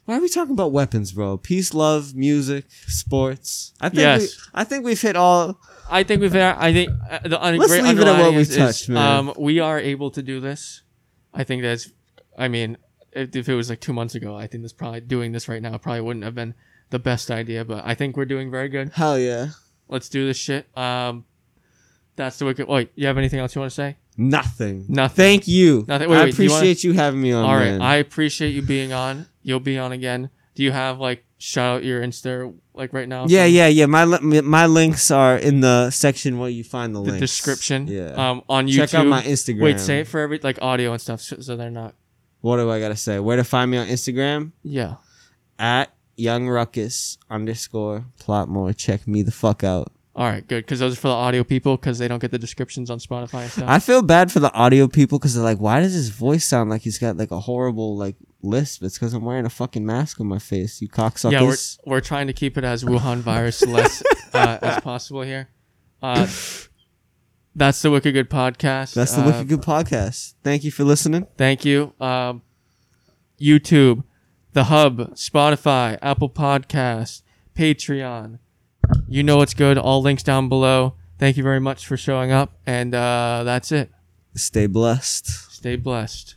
Why are we talking about weapons, bro? Peace, love, music, sports. I think Yes. we, I think we've hit all. I think we've. I think uh, the un- Let's great leave it at what underlying we is- is, man. Um, we are able to do this. I think that's. I mean, if, if it was like two months ago, I think this probably doing this right now probably wouldn't have been the best idea. But I think we're doing very good. Hell yeah. Let's do this shit. Um, that's the wicked. Wait, you have anything else you want to say? Nothing. Nothing. Thank you. Nothing. Wait, I wait, do you wanna- appreciate you having me on. All right, man. I appreciate you being on. You'll be on again. Do you have like shout out your Insta like right now? Yeah, yeah, yeah. My my links are in the section where you find the, The links. description. Yeah. Um, on YouTube. Check out my Instagram. Wait, say it for every like audio and stuff, so, so they're not. What do I gotta say? Where to find me on Instagram? Yeah. At young ruckus underscore plot more. Check me the fuck out. All right, good. Because those are for the audio people because they don't get the descriptions on Spotify and stuff. I feel bad for the audio people because they're like, why does his voice sound like he's got like a horrible like lisp? It's because I'm wearing a fucking mask on my face. You cocksuckers. yeah, we're we're trying to keep it as Wuhan virus less uh, as possible here. Uh, that's the Wicked Good podcast. That's the Uh, Wicked Good podcast. Thank you for listening. Thank you. Um, YouTube, the Hub, Spotify, Apple Podcast, Patreon. You know what's good. All links down below. Thank you very much for showing up, and uh, that's it. Stay blessed. Stay blessed.